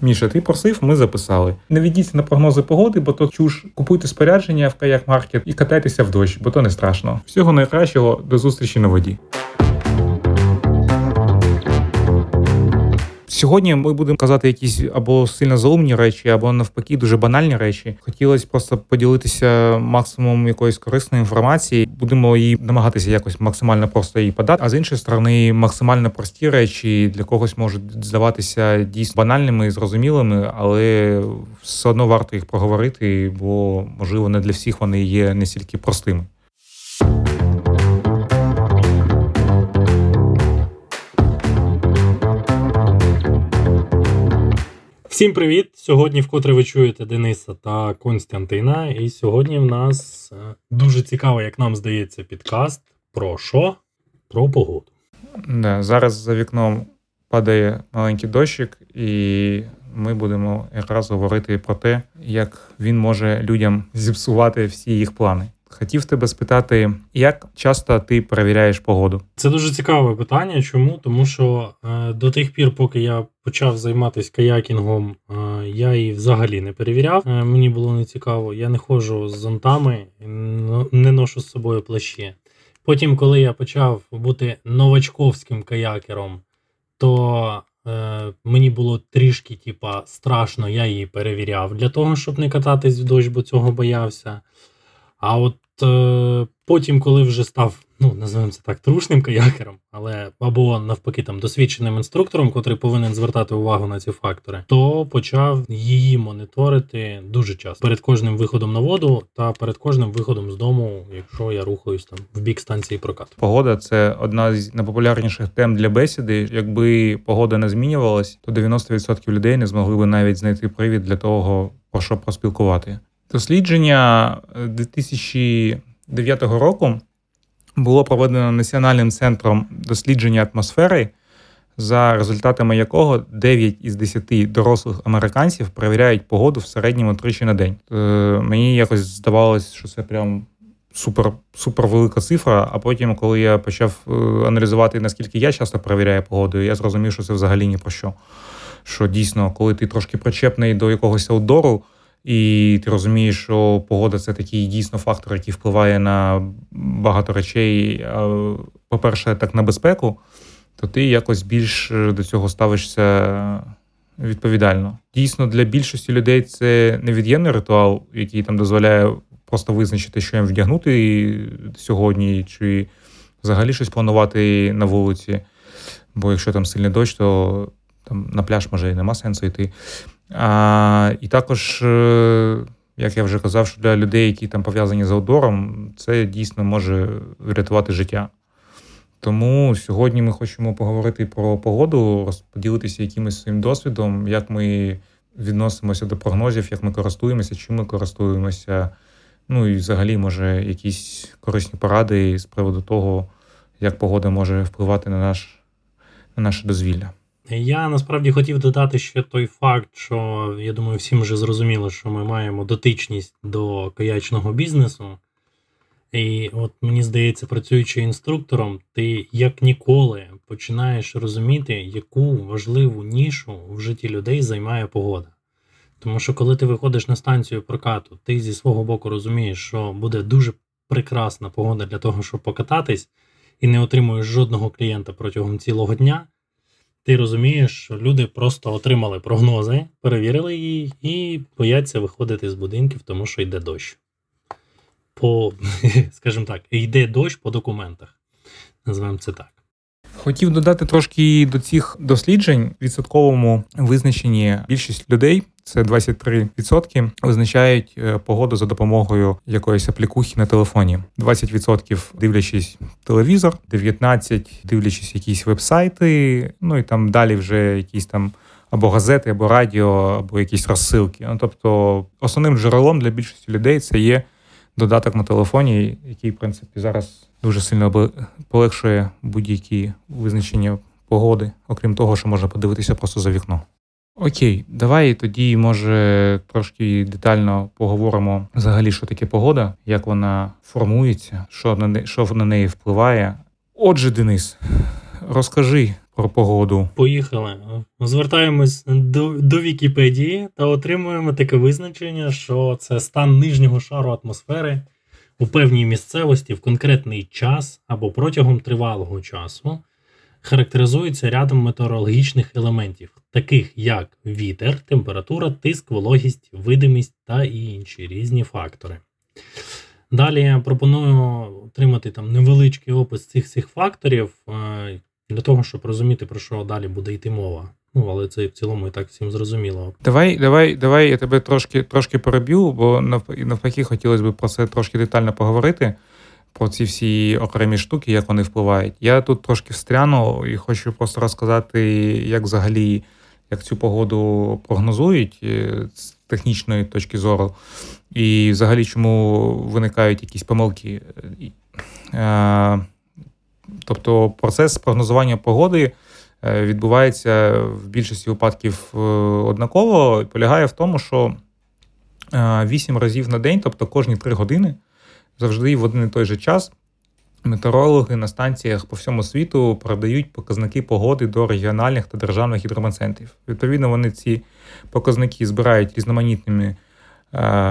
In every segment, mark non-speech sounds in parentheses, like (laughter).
Міша, ти просив, ми записали. Не ведіться на прогнози погоди, бо то чуш. Купуйте спорядження в каяк маркет і катайтеся в дощ, бо то не страшно. Всього найкращого до зустрічі на воді. Сьогодні ми будемо казати якісь або сильно заумні речі, або навпаки, дуже банальні речі. Хотілося просто поділитися максимум якоїсь корисної інформації. Будемо її намагатися якось максимально просто її подати. А з іншої сторони, максимально прості речі для когось можуть здаватися дійсно банальними і зрозумілими, але все одно варто їх проговорити, бо можливо не для всіх вони є не стільки простими. Всім привіт! Сьогодні вкотре ви чуєте Дениса та Константина. І сьогодні в нас е, дуже цікавий, як нам здається, підкаст про що? Про погоду. Да, Зараз за вікном падає маленький дощик, і ми будемо якраз говорити про те, як він може людям зіпсувати всі їх плани. Хотів тебе спитати, як часто ти перевіряєш погоду? Це дуже цікаве питання. Чому? Тому що е, до тих пір, поки я почав займатися каякінгом, е, я її взагалі не перевіряв. Е, мені було не цікаво. Я не ходжу з зонтами, не ношу з собою плащі. Потім, коли я почав бути новачковським каякером, то е, мені було трішки типа, страшно, я її перевіряв для того, щоб не кататись в дощ, бо цього боявся. А от е, потім, коли вже став, ну називаємо це так, трушним каякером, але або навпаки там досвідченим інструктором, котрий повинен звертати увагу на ці фактори, то почав її моніторити дуже часто перед кожним виходом на воду та перед кожним виходом з дому, якщо я рухаюсь там в бік станції прокату. Погода це одна з найпопулярніших тем для бесіди. Якби погода не змінювалась, то 90% людей не змогли би навіть знайти привід для того, про що проспілкувати. Дослідження 2009 е, року було проведено Національним центром дослідження атмосфери, за результатами якого 9 із 10 дорослих американців перевіряють погоду в середньому тричі на день. Е, мені якось здавалось, що це прям супер супер велика цифра. А потім, коли я почав е, аналізувати, наскільки я часто перевіряю погоду, я зрозумів, що це взагалі ні про що. Що дійсно, коли ти трошки причепний до якогось аутдору, і ти розумієш, що погода це такий дійсно фактор, який впливає на багато речей. По-перше, так на безпеку, то ти якось більш до цього ставишся відповідально. Дійсно, для більшості людей це невід'ємний ритуал, який там дозволяє просто визначити, що їм вдягнути сьогодні, чи взагалі щось планувати на вулиці. Бо якщо там сильний дощ, то там на пляж може і нема сенсу йти. А, І також, е, як я вже казав, що для людей, які там пов'язані з аудором, це дійсно може врятувати життя. Тому сьогодні ми хочемо поговорити про погоду, розподілитися якимось своїм досвідом, як ми відносимося до прогнозів, як ми користуємося, чим ми користуємося. Ну і взагалі, може, якісь корисні поради з приводу того, як погода може впливати на наш, на наше дозвілля. Я насправді хотів додати ще той факт, що я думаю, всім вже зрозуміло, що ми маємо дотичність до каячного бізнесу. І от мені здається, працюючи інструктором, ти як ніколи починаєш розуміти, яку важливу нішу в житті людей займає погода. Тому що коли ти виходиш на станцію прокату, ти зі свого боку розумієш, що буде дуже прекрасна погода для того, щоб покататись, і не отримуєш жодного клієнта протягом цілого дня ти розумієш, що люди просто отримали прогнози, перевірили її і бояться виходити з будинків, тому що йде дощ. По, (laughs) скажімо так, йде дощ по документах. Називаємо це так. Хотів додати трошки до цих досліджень відсотковому визначенні більшість людей. Це 23% визначають е, погоду за допомогою якоїсь аплікухи на телефоні. 20% дивлячись телевізор, 19% дивлячись якісь вебсайти. Ну і там далі вже якісь там або газети, або радіо, або якісь розсилки. Ну тобто, основним джерелом для більшості людей це є додаток на телефоні, який в принципі зараз дуже сильно полегшує будь-які визначення погоди, окрім того, що можна подивитися просто за вікно. Окей, давай тоді, може, трошки детально поговоримо взагалі, що таке погода, як вона формується, що на що на неї впливає. Отже, Денис, розкажи про погоду. Поїхали. Звертаємось до, до Вікіпедії та отримуємо таке визначення, що це стан нижнього шару атмосфери у певній місцевості в конкретний час або протягом тривалого часу. Характеризується рядом метеорологічних елементів, таких як вітер, температура, тиск, вологість, видимість та інші різні фактори. Далі я пропоную отримати там невеличкий опис цих цих факторів е, для того, щоб розуміти, про що далі буде йти мова. Ну, але це в цілому і так всім зрозуміло. Давай, давай, давай я тебе трошки трошки переб'ю, бо навпаки хотілося б про це трошки детально поговорити. Про ці всі окремі штуки, як вони впливають. Я тут трошки встряну і хочу просто розказати, як взагалі як цю погоду прогнозують е, з технічної точки зору, і взагалі чому виникають якісь помилки. Е, тобто процес прогнозування погоди е, відбувається в більшості випадків однаково і полягає в тому, що 8 разів на день, тобто кожні 3 години, завжди в один і той же час Метеорологи на станціях по всьому світу передають показники погоди до регіональних та державних гідрометцентрів. Відповідно, вони ці показники збирають різноманітними е,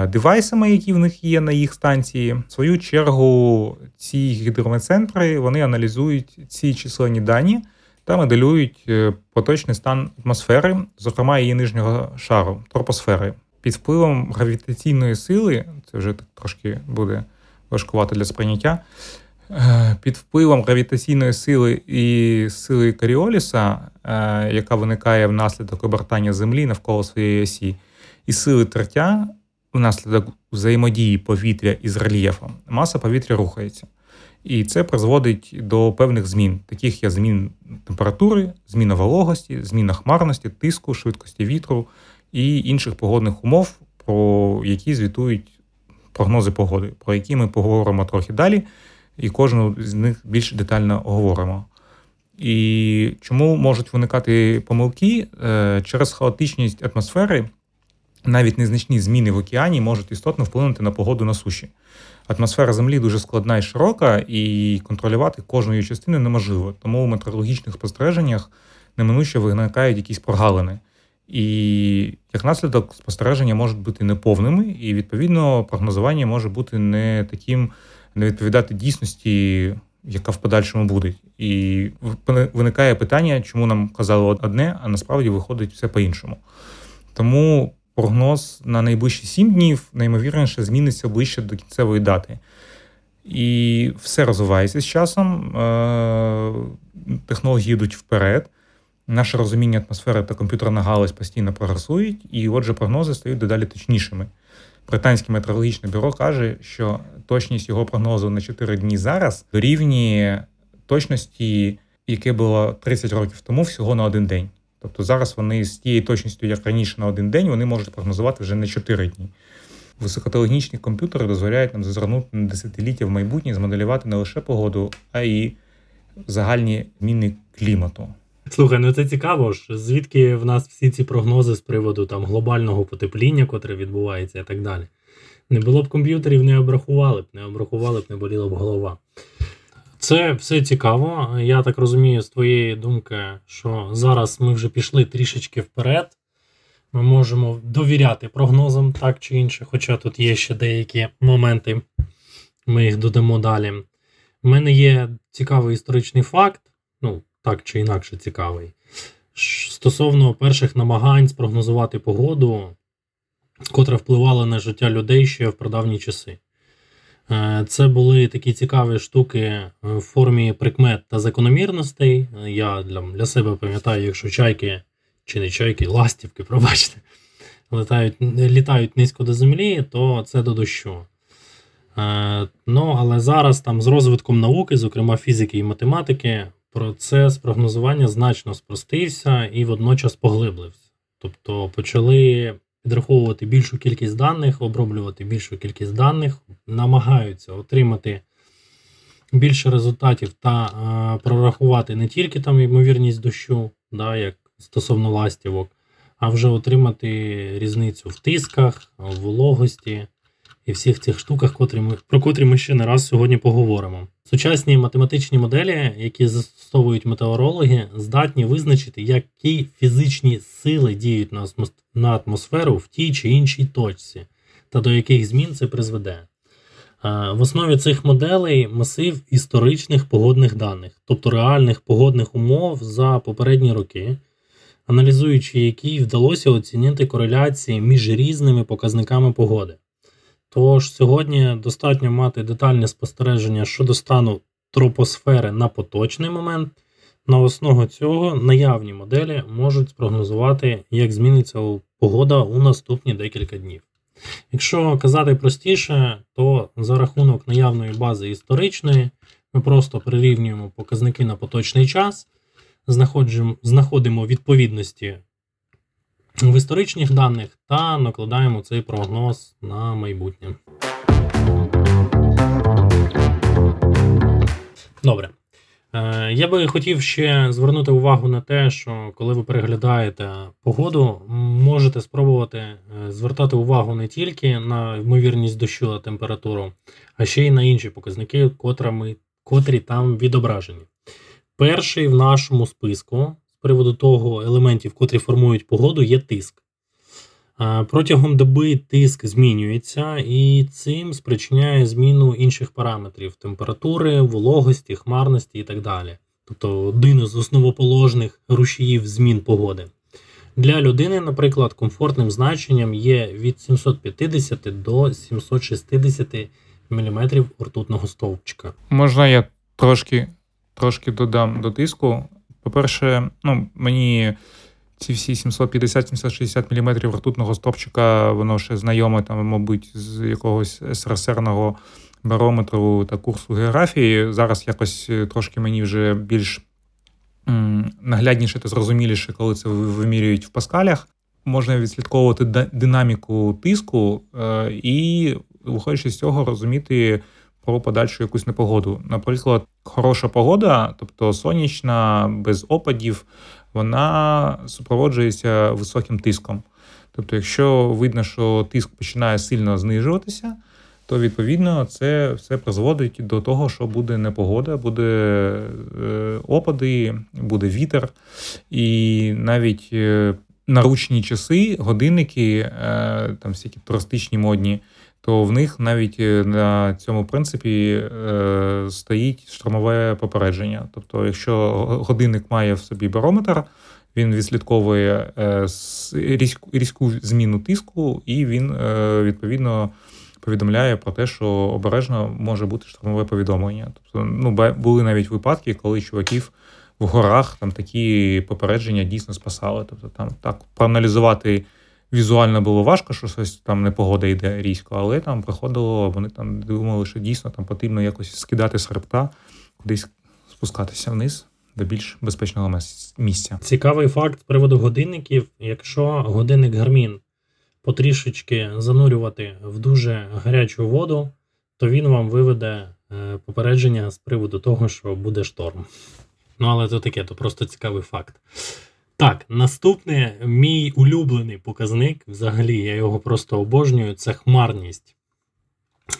девайсами, які в них є на їх станції. В свою чергу, ці гідрометцентри вони аналізують ці численні дані та моделюють е, поточний стан атмосфери, зокрема її нижнього шару, тропосфери. Під впливом гравітаційної сили, це вже трошки буде важкувато для сприйняття. Е, під впливом гравітаційної сили і сили Каріоліса, е, яка виникає внаслідок обертання Землі навколо своєї осі, і сили тертя внаслідок взаємодії повітря із рельєфом, маса повітря рухається. І це призводить до певних змін, таких як змін температури, зміна вологості, зміна хмарності, тиску, швидкості вітру і інших погодних умов, про які звітують прогнози погоди, про які ми поговоримо трохи далі і кожну з них більш детально оговоримо. І чому можуть виникати помилки е, через хаотичність атмосфери, навіть незначні зміни в океані можуть істотно вплинути на погоду на суші. Атмосфера Землі дуже складна і широка, і контролювати кожну її частину неможливо. Тому у метеорологічних спостереженнях неминуче виникають якісь прогалини. І як наслідок спостереження можуть бути неповними, і відповідно прогнозування може бути не таким не відповідати дійсності, яка в подальшому буде. І виникає питання, чому нам казали одне, а насправді виходить все по-іншому. Тому прогноз на найближчі сім днів наймовірніше зміниться ближче до кінцевої дати. І все розвивається з часом, е, технології йдуть вперед. Наше розуміння атмосфери та комп'ютерна галузь постійно прогресують, і отже, прогнози стають дедалі точнішими. Британське метеорологічне бюро каже, що точність його прогнозу на 4 дні зараз дорівнює точності, яке було 30 років тому, всього на один день. Тобто зараз вони з тією точністю, як раніше на один день, вони можуть прогнозувати вже на 4 дні. Високотехнічні комп'ютери дозволяють нам зазирнути на десятиліття в майбутнє, змоделювати не лише погоду, а й загальні зміни клімату. Слухай, ну це цікаво ж, звідки в нас всі ці прогнози з приводу там глобального потепління, котре відбувається і так далі. Не було б комп'ютерів, не обрахували б, не обрахували б, не боліла б голова. Це все цікаво. Я так розумію, з твоєї думки, що зараз ми вже пішли трішечки вперед. Ми можемо довіряти прогнозам так чи інше, хоча тут є ще деякі моменти, ми їх додамо далі. У мене є цікавий історичний факт. Ну, так чи інакше цікавий. Стосовно перших намагань спрогнозувати погоду, котра впливала на життя людей ще в прадавні часи. Е, це були такі цікаві штуки е, в формі прикмет та закономірностей. Я для для себе пам'ятаю, якщо чайки чи не чайки, ластівки, пробачте, (laughs) літають літають низько до землі, то це до дощу. Е, ну, Але зараз там з розвитком науки, зокрема фізики і математики, процес прогнозування значно спростився і водночас поглиблився. Тобто почали підраховувати більшу кількість даних, оброблювати більшу кількість даних, намагаються отримати більше результатів та е, прорахувати не тільки там ймовірність дощу, да, як стосовно ластівок, а вже отримати різницю в тисках, в вологості і всіх цих штуках, котрі ми, про котрі ми ще не раз сьогодні поговоримо. Сучасні математичні моделі, які застосовують метеорологи, здатні визначити, які фізичні сили діють на атмосферу в тій чи іншій точці, та до яких змін це призведе. В основі цих моделей масив історичних погодних даних, тобто реальних погодних умов за попередні роки, аналізуючи які вдалося оцінити кореляції між різними показниками погоди. Тож сьогодні достатньо мати детальне спостереження щодо стану тропосфери на поточний момент. На основу цього наявні моделі можуть спрогнозувати, як зміниться погода у наступні декілька днів. Якщо казати простіше, то за рахунок наявної бази історичної ми просто прирівнюємо показники на поточний час, знаходимо відповідності в історичних даних та накладаємо цей прогноз на майбутнє. Добре. Е, я би хотів ще звернути увагу на те, що коли ви переглядаєте погоду, можете спробувати е, звертати увагу не тільки на ймовірність дощу та температуру, а ще й на інші показники, котрі там відображені. Перший в нашому списку приводу того елементів, котрі формують погоду, є тиск. Протягом доби тиск змінюється, і цим спричиняє зміну інших параметрів температури, вологості, хмарності і так далі. Тобто один з основоположних рушіїв змін погоди. Для людини, наприклад, комфортним значенням є від 750 до 760 мм ртутного стовпчика. Можна я трошки трошки додам до тиску. По-перше, ну, мені ці всі 750-760 мм ртутного стопчика, воно ще знайоме, там, мабуть, з якогось СРСРного барометру та курсу географії. Зараз якось е, трошки мені вже більш наглядніше та зрозуміліше, коли це вимірюють в паскалях. Можна відслідковувати динаміку тиску е, і, виходячи з цього, розуміти про подальшу якусь непогоду. Наприклад, хороша погода, тобто сонячна, без опадів, вона супроводжується високим тиском. Тобто, якщо видно, що тиск починає сильно знижуватися, то відповідно це все призводить до того, що буде непогода, буде е, опади, буде вітер, і навіть е, наручні часи, годинники, е, там всякі туристичні модні то в них навіть е, на цьому принципі е, стоїть штормове попередження. Тобто, якщо годинник має в собі барометр, він відслідковує е, різку, зміну тиску, і він відповідно повідомляє про те, що обережно може бути штормове повідомлення. Тобто, ну були навіть випадки, коли чуваків. В горах там такі попередження дійсно спасали. Тобто там так проаналізувати візуально було важко, що щось там непогода йде різко, але там приходило, вони там думали, що дійсно там потрібно якось скидати з хребта, кудись спускатися вниз. До більш безпечного місця. Цікавий факт з приводу годинників. Якщо годинник Гармін потрішечки занурювати в дуже гарячу воду, то він вам виведе е, попередження з приводу того, що буде шторм. Ну, але це таке, то просто цікавий факт. Так, наступний мій улюблений показник, взагалі, я його просто обожнюю, це хмарність.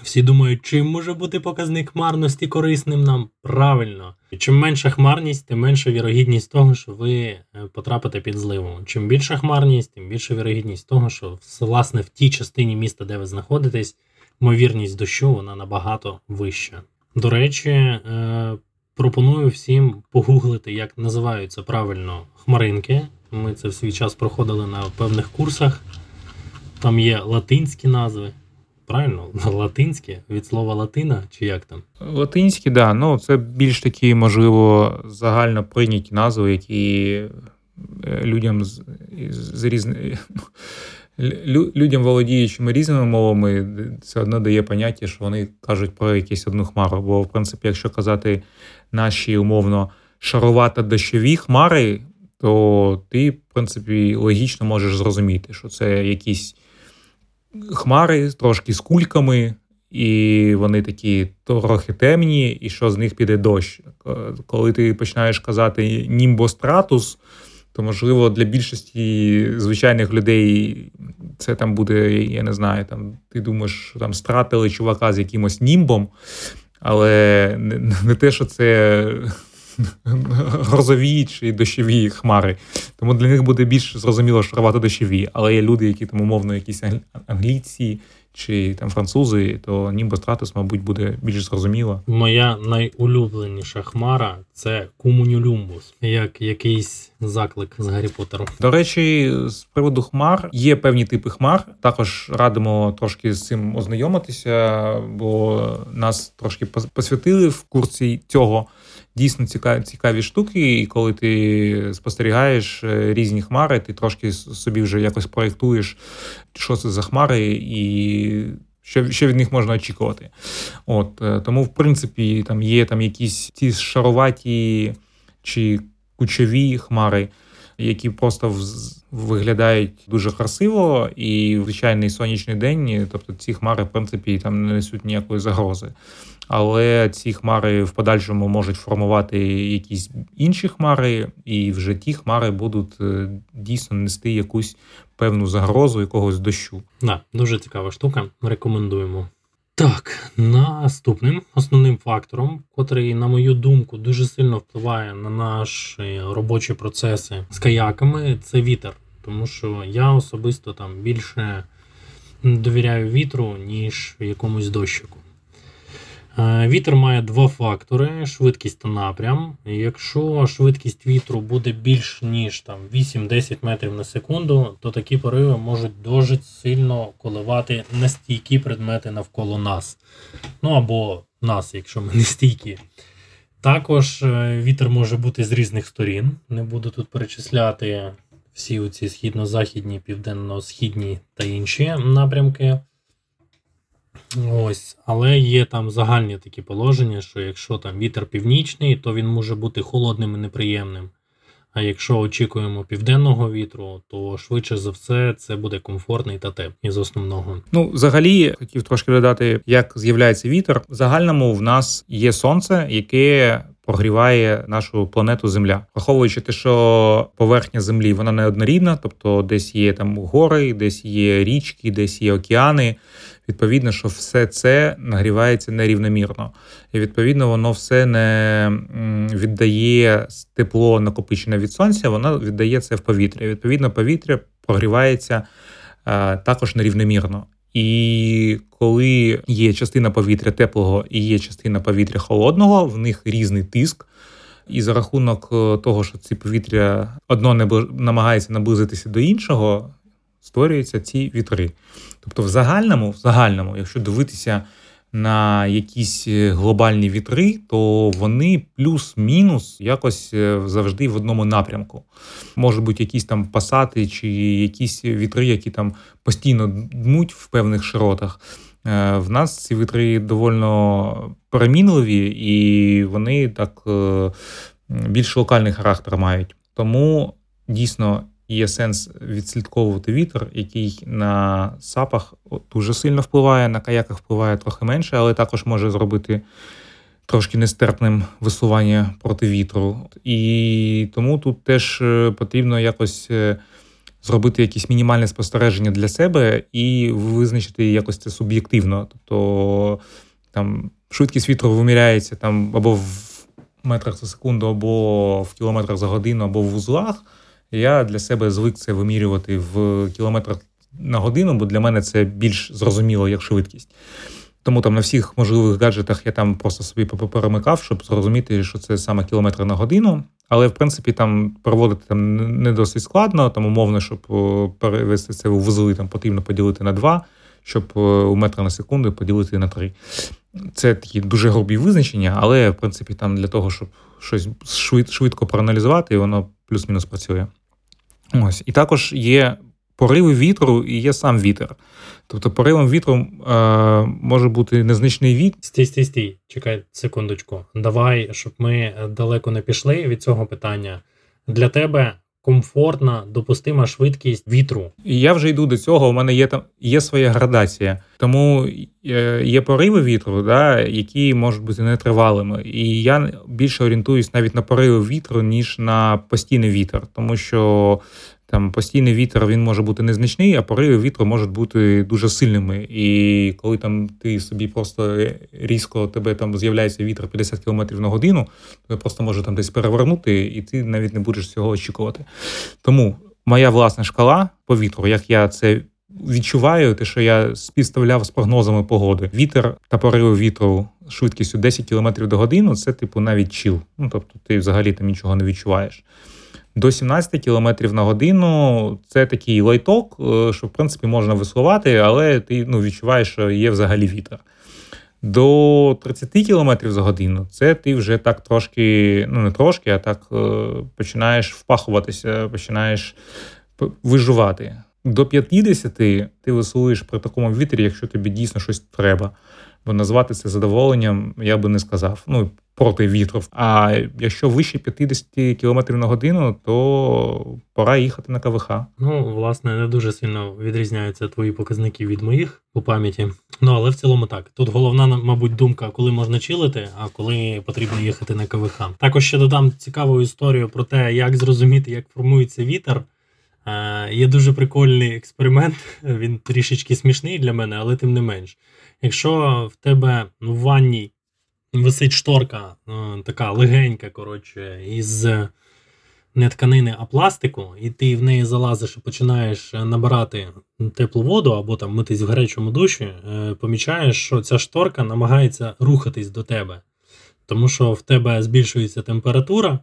Всі думають, чим може бути показник хмарності корисним нам? Правильно. Чим менша хмарність, тим менша вірогідність того, що ви е, потрапите під зливу. Чим більша хмарність, тим більша вірогідність того, що власне в тій частині міста, де ви знаходитесь, ймовірність дощу вона набагато вища. До речі, е, пропоную всім погуглити, як називаються правильно хмаринки. Ми це в свій час проходили на певних курсах. Там є латинські назви. Правильно, (laughs) латинське від слова латина, чи як там? Латинські. Да. Ну, це більш такі, можливо, загально прийняті назви, які е, людям з, з різних. Людям, володіючими різними мовами, це одно дає поняття, що вони кажуть про якусь одну хмару. Бо, в принципі, якщо казати наші умовно шарувато дощові хмари, то ти, в принципі, логічно можеш зрозуміти, що це якісь хмари трошки з кульками, і вони такі трохи темні, і що з них піде дощ. Коли ти починаєш казати німбостратус, то можливо для більшості звичайних людей це там буде, я не знаю, там ти думаєш, що там стратили чувака з якимось німбом, але не, не те, що це грозові чи дощові хмари. Тому для них буде більш зрозуміло, що рвати дощові. Але є люди, які там умовно якісь англійці чи там французи, то Nimbus Stratus, мабуть, буде більш зрозуміло. Моя найулюбленіша хмара це Кумунюлюмбус, як якийсь заклик з Гаррі Поттеру. До речі, з приводу хмар є певні типи хмар. Також радимо трошки з цим ознайомитися, бо нас трошки посвятили в курсі цього дійсно цікаві цікаві штуки, і коли ти спостерігаєш е, різні хмари, ти трошки собі вже якось проєктуєш, що це за хмари, і що що від них можна очікувати. От е, Тому, в принципі, там є там якісь ті шароваті чи кучові хмари. Які просто виглядають дуже красиво, і звичайний сонячний день, тобто ці хмари, в принципі, там не несуть ніякої загрози але ці хмари в подальшому можуть формувати якісь інші хмари, і вже ті хмари будуть е, дійсно нести якусь певну загрозу якогось дощу. Да, дуже цікава штука. Рекомендуємо. Так, наступним основним фактором, котрий, на мою думку, дуже сильно впливає на наші робочі процеси з каяками, це вітер. Тому що я особисто там більше довіряю вітру, ніж якомусь дощику. Е, вітер має два фактори: швидкість та напрям. Якщо швидкість вітру буде більш ніж 8-10 метрів на секунду, то такі пориви можуть дуже сильно коливати нестійкі предмети навколо нас. Ну або нас, якщо ми (laughs) не стійкі. Також е, вітер може бути з різних сторін. Не буду тут перечисляти всі оці східно-західні, південно-східні та інші напрямки. Ось, Але є там загальні такі положення, що якщо там вітер північний, то він може бути холодним і неприємним. А якщо очікуємо південного вітру, то швидше за все це буде комфортний та теп із основного. Ну, взагалі, хотів трошки додати, як з'являється вітер. В загальному в нас є сонце, яке прогріває нашу планету Земля, враховуючи те, що поверхня землі вона не однорідна, тобто десь є там гори, десь є річки, десь є океани. Відповідно, що все це нагрівається нерівномірно, і відповідно воно все не віддає тепло накопичене від сонця, воно віддає це в повітря. Відповідно, повітря прогрівається також нерівномірно. І коли є частина повітря теплого і є частина повітря холодного, в них різний тиск. І за рахунок е, того, що ці повітря одно не намагається наблизитися до іншого, створюються ці вітри. Тобто, в загальному, в загальному, якщо дивитися на якісь е, глобальні вітри, то вони плюс-мінус якось е, завжди в одному напрямку. Може бути якісь там пасати чи якісь вітри, які там постійно дмуть в певних широтах. Е, в нас ці вітри доволі перемінливі і вони так більш локальний характер мають. Тому дійсно є сенс відслідковувати вітер, який на сапах дуже сильно впливає, на каяках впливає трохи менше, але також може зробити трошки нестерпним висування проти вітру. І тому тут теж е, потрібно якось. Е, зробити якісь мінімальне спостереження для себе і визначити якось це суб'єктивно. Тобто там швидкість вітру виміряється там або в метрах за секунду, або в кілометрах за годину, або в вузлах. Я для себе звик це вимірювати в кілометрах на годину, бо для мене це більш зрозуміло як швидкість. Тому там на всіх можливих гаджетах я там просто собі перемикав, щоб зрозуміти, що це саме кілометри на годину. Але в принципі там проводити там не досить складно, там умовно, щоб перевести це у вузли, там потрібно поділити на два, щоб у метри на секунду поділити на три. Це такі дуже грубі визначення, але в принципі там для того, щоб щось швидко проаналізувати, воно плюс-мінус працює. Ось. І також є пориви вітру і є сам вітер. Тобто поривом вітру е, може бути незначний від. Стій, стій, стій, чекай секундочку. Давай, щоб ми далеко не пішли від цього питання. Для тебе комфортна, допустима швидкість вітру. І я вже йду до цього. У мене є там є своя градація, тому е, є пориви вітру, да, які можуть бути нетривалими. І я більше орієнтуюсь навіть на пориви вітру, ніж на постійний вітер, тому що Там постійний вітер він може бути незначний, а пориви вітру можуть бути дуже сильними. І коли там ти собі просто різко тебе там з'являється вітер 50 км на годину, то просто може там десь перевернути, і ти навіть не будеш цього очікувати. Тому моя власна шкала по вітру, як я це відчуваю, те, що я співставляв з прогнозами погоди. Вітер та пориви вітру швидкістю 10 км до годину це, типу, навіть чіл. Ну тобто, ти взагалі там нічого не відчуваєш. До 17 км на годину це такий лайток, е, що в принципі можна веслувати, але ти ну, відчуваєш, що є взагалі вітер. До 30 км за годину це ти вже так трошки, ну не трошки, а так е, починаєш впахуватися, починаєш виживати. До 50 ти веслуєш при такому вітрі, якщо тобі дійсно щось треба. Бо назвати це задоволенням я би не сказав. Ну, проти вітру. А якщо вище 50 км на годину, то пора їхати на КВХ. Ну, власне, не дуже сильно відрізняються твої показники від моїх по пам'яті. Ну, але в цілому так. Тут головна, мабуть, думка, коли можна чилити, а коли потрібно їхати на КВХ. Також ще додам цікаву історію про те, як зрозуміти, як формується вітер. Е, є дуже прикольний експеримент, він трішечки смішний для мене, але тим не менш. Якщо в тебе ну, в ванні висить шторка, е, така легенька, коротше, із не тканини, а пластику, і ти в неї залазиш і починаєш набирати теплу воду або там митись в гарячому душі, е, помічаєш, що ця шторка намагається рухатись до тебе. Тому що в тебе збільшується температура,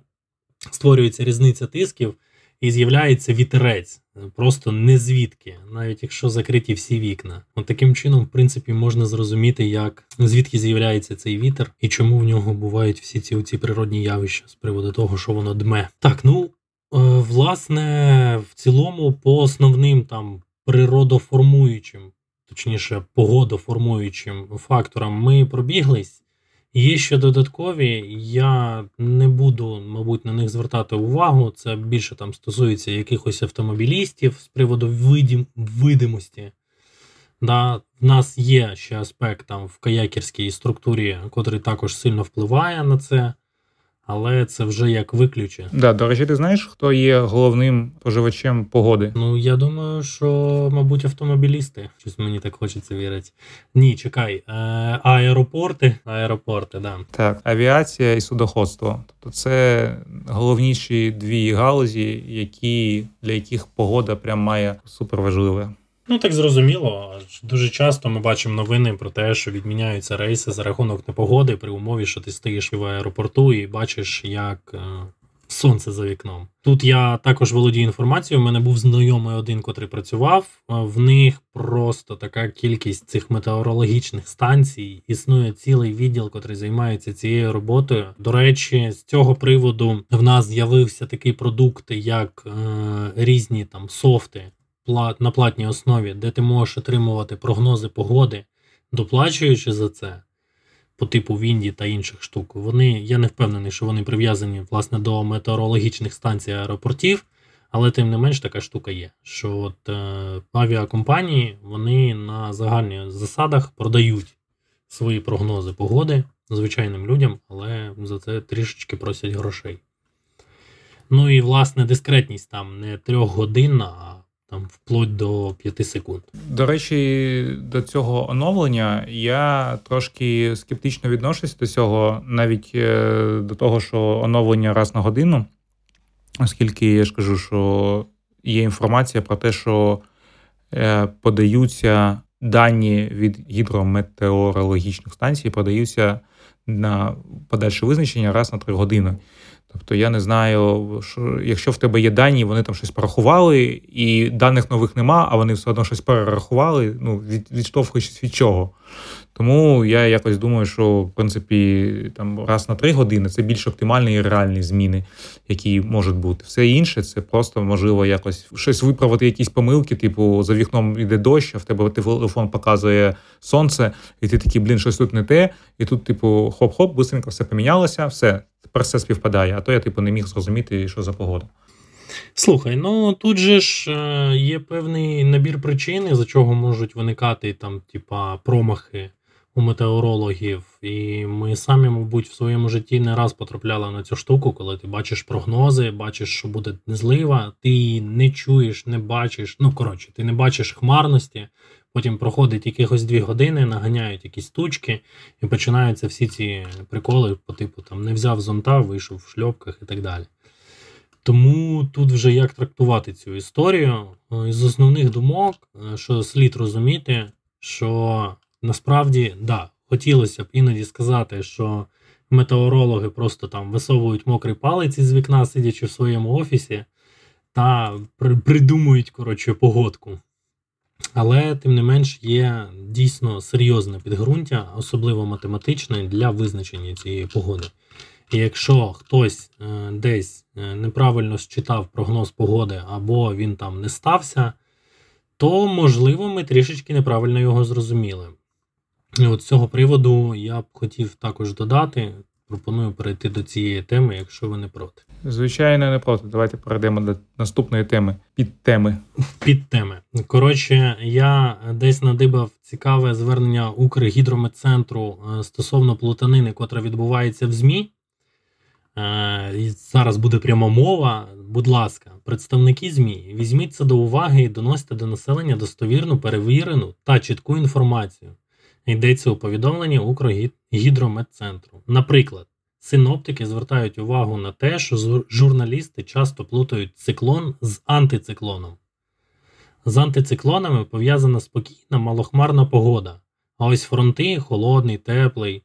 створюється різниця тисків, і з'являється вітерець, просто не звідки, навіть якщо закриті всі вікна. От таким чином, в принципі, можна зрозуміти, як звідки з'являється цей вітер і чому в нього бувають всі ці ці природні явища з приводу того, що воно дме. Так, ну е, власне, в цілому, по основним там природоформуючим, точніше, погодоформуючим факторам, ми пробіглись. Є ще додаткові, я не буду, мабуть, на них звертати увагу. Це більше там стосується якихось автомобілістів з приводу видім, видимості. Да, В нас є ще аспект там в каякерській структурі, котрий також сильно впливає на це але це вже як виключення. Да, до речі, ти знаєш, хто є головним поживачем погоди? Ну я думаю, що, мабуть, автомобілісти. Щось мені так хочеться вірити. Ні, чекай, е, аеропорти, аеропорти, да. Так, авіація і судоходство. Тобто це головніші дві галузі, які для яких погода прям має суперважливе. Ну так зрозуміло. Дуже часто ми бачимо новини про те, що відміняються рейси за рахунок непогоди при умові, що ти стоїш в аеропорту і бачиш, як е, сонце за вікном. Тут я також володію інформацією. У мене був знайомий один, котрий працював. В них просто така кількість цих метеорологічних станцій. Існує цілий відділ, котрий займається цією роботою. До речі, з цього приводу в нас з'явився такий продукт, як е, різні там софти на платній основі, де ти можеш отримувати прогнози погоди, доплачуючи за це по типу Вінді та інших штук, вони, я не впевнений, що вони прив'язані власне до метеорологічних станцій аеропортів, але тим не менш така штука є. Що от е, авіакомпанії вони на загальних засадах продають свої прогнози погоди звичайним людям, але за це трішечки просять грошей. Ну і власне дискретність там не трьохгодинна, а там вплоть до 5 секунд. До речі, до цього оновлення я трошки скептично відношусь до цього, навіть е, до того, що оновлення раз на годину, оскільки я ж кажу, що є інформація про те, що е, подаються дані від гідрометеорологічних станцій, подаються на подальше визначення раз на 3 години. Тобто я не знаю, що якщо в тебе є дані, вони там щось порахували, і даних нових нема, а вони все одно щось перерахували, ну, від, відштовхуючись від чого. Тому я якось думаю, що в принципі там раз на три години це більш оптимальні і реальні зміни, які можуть бути. Все інше це просто можливо якось щось виправити, якісь помилки, типу за вікном йде дощ, а в тебе телефон показує сонце, і ти такий, блін, щось тут не те. І тут, типу, хоп-хоп, быстренько все помінялося, все тепер все співпадає. А то я типу не міг зрозуміти, що за погода. Слухай, ну тут же ж е, є певний набір причин, за чого можуть виникати там, типа, промахи у метеорологів, і ми самі, мабуть, в своєму житті не раз потрапляли на цю штуку, коли ти бачиш прогнози, бачиш, що буде злива, ти не чуєш, не бачиш. Ну коротше, ти не бачиш хмарності. Потім проходить якихось дві години, наганяють якісь тучки, і починаються всі ці приколи по типу там не взяв зонта, вийшов в шльопках і так далі. Тому тут вже як трактувати цю історію. Із основних думок, е, що слід розуміти, що насправді, да, хотілося б іноді сказати, що метеорологи просто там висовують мокрий палець із вікна, сидячи в своєму офісі, та придумують коротше, погодку. Але, тим не менш, є дійсно серйозне підґрунтя, особливо математичне, для визначення цієї погоди. І якщо хтось е, десь е, неправильно считав прогноз погоди, або він там не стався, то можливо ми трішечки неправильно його зрозуміли. І от з цього приводу я б хотів також додати. Пропоную перейти до цієї теми, якщо ви не проти. Звичайно, не проти. Давайте перейдемо до наступної теми. Під теми. Під теми. Коротше, я десь надибав цікаве звернення Укргідрометцентру е, стосовно плутанини, котра відбувається в ЗМІ. Е, зараз буде пряма мова. Будь ласка, представники ЗМІ, візьміть це до уваги і доносьте до населення достовірну, перевірену та чітку інформацію. Йдеться у повідомленні Укргідрометцентру. Наприклад, синоптики звертають увагу на те, що журналісти часто плутають циклон з антициклоном. З антициклонами пов'язана спокійна, малохмарна погода. А ось фронти холодний, теплий,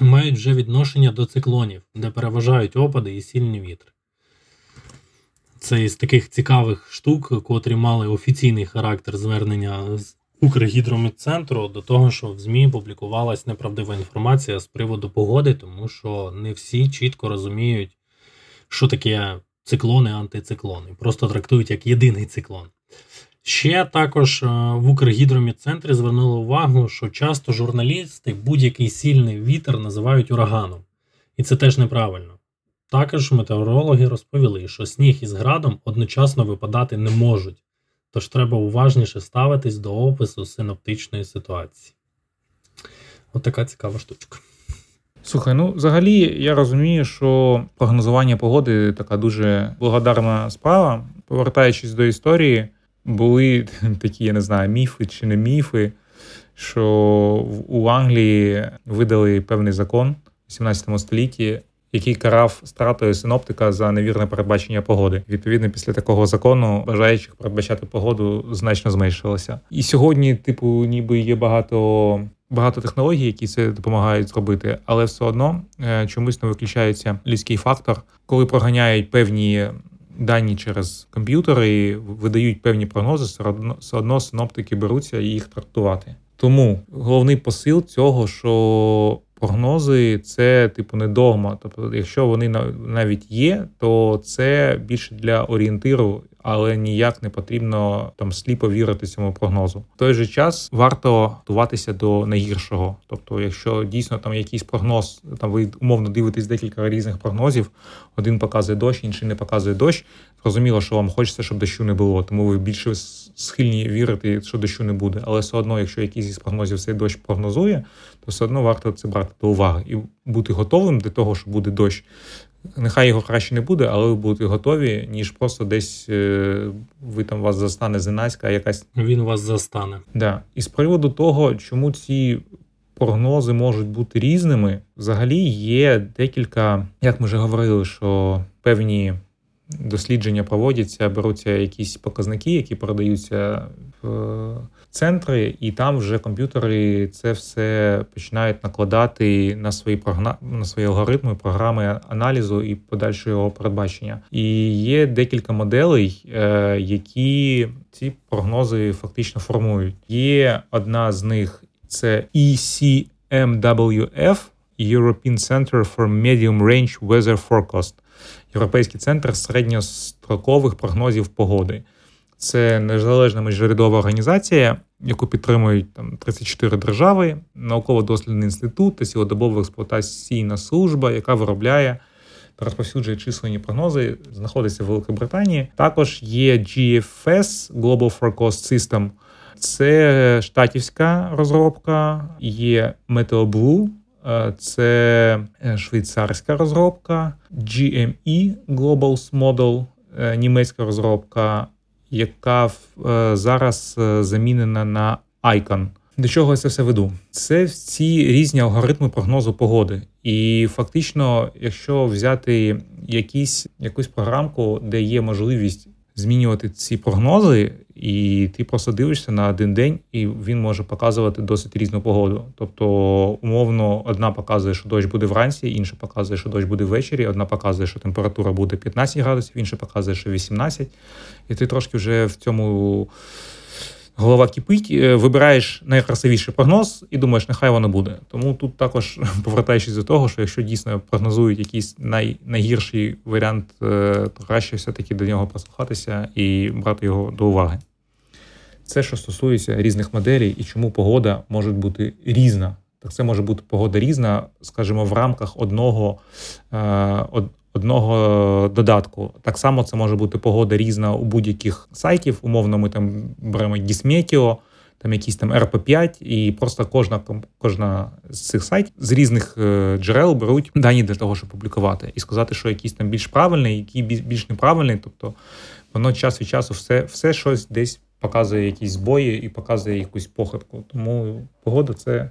мають вже відношення до циклонів, де переважають опади і сильні вітри. Це із таких цікавих штук, котрі мали офіційний характер звернення Укргідрометцентру до того, що в ЗМІ публікувалась неправдива інформація з приводу погоди, тому що не всі чітко розуміють, що таке циклони, антициклони. Просто трактують як єдиний циклон. Ще також е, в Укргідромедцентрі звернули увагу, що часто журналісти будь-який сильний вітер називають ураганом. І це теж неправильно. Також метеорологи розповіли, що сніг із градом одночасно випадати не можуть, тож треба уважніше ставитись до опису синоптичної ситуації. От така цікава штучка. Слухай, ну взагалі я розумію, що прогнозування погоди така дуже благодарна справа. Повертаючись до історії були (laughs) такі, я не знаю, міфи чи не міфи, що у Англії видали певний закон у 17 столітті, який карав стратою синоптика за невірне передбачення погоди. Відповідно, після такого закону бажаючих передбачати погоду значно зменшилося. І сьогодні, типу, ніби є багато. Багато технологій, які це допомагають зробити, але все одно е, чомусь не виключається людський фактор, коли проганяють певні дані через комп'ютери видають певні прогнози, все одно синоптики беруться їх трактувати. Тому головний посил цього, що прогнози це типу не догма. Тобто, якщо вони навіть є, то це більше для орієнтиру але ніяк не потрібно там сліпо вірити цьому прогнозу. В той же час варто готуватися до найгіршого. Тобто, якщо дійсно там якийсь прогноз, там ви умовно дивитесь декілька різних прогнозів, один показує дощ, інший не показує дощ. Зрозуміло, що вам хочеться, щоб дощу не було, тому ви більше схильні вірити, що дощу не буде. Але все одно, якщо якийсь із прогнозів цей дощ прогнозує, то все одно варто це брати до уваги і бути готовим до того, що буде дощ. Нехай його краще не буде, але ви будете готові, ніж просто десь е, ви там вас застане зненацька, якась він вас застане. Да. І з приводу того, чому ці прогнози можуть бути різними, взагалі є декілька, як ми вже говорили, що певні дослідження проводяться, беруться якісь показники, які передаються в центри, і там вже комп'ютери це все починають накладати на свої прогна... на свої алгоритми, програми аналізу і подальшого передбачення. І є декілька моделей, е, які ці прогнози фактично формують. Є одна з них це ECMWF, European Center for Medium Range Weather Forecast, Європейський центр середньострокових прогнозів погоди. Це незалежна міжрядова організація, яку підтримують там 34 держави, науково-дослідний інститут та цілодобова експлуатаційна служба, яка виробляє та розповсюджує численні прогнози, знаходиться в Великій Британії. Також є GFS Global Forecast System. Це штатівська розробка, є MeteoBlue, це е, швейцарська розробка, GME Global Model, е, німецька розробка, яка зараз замінена на Icon. До чого я це все веду? Це всі різні алгоритми прогнозу погоди. І фактично, якщо взяти якісь, якусь програмку, де є можливість змінювати ці прогнози, і ти просто дивишся на один день, і він може показувати досить різну погоду. Тобто, умовно, одна показує, що дощ буде вранці, інша показує, що дощ буде ввечері, одна показує, що температура буде 15 градусів, інша показує, що 18. І ти трошки вже в цьому голова кипить, е, вибираєш найкрасивіший прогноз і думаєш, нехай воно буде. Тому тут також (laughs) повертаючись до того, що якщо дійсно прогнозують якийсь най, найгірший варіант, е, то краще все-таки до нього прислухатися і брати його до уваги. Це, що стосується різних моделей і чому погода може бути різна. Так це може бути погода різна, скажімо, в рамках одного е, одного додатку. Так само це може бути погода різна у будь-яких сайтів. Умовно, ми там беремо Gizmeteo, там якийсь там RP5, і просто кожна кожна з цих сайтів з різних е, джерел беруть дані для того, щоб публікувати, і сказати, що якийсь там більш правильний, який більш неправильний. Тобто воно час від часу все, все щось десь показує якісь збої і показує якусь похибку. Тому погода це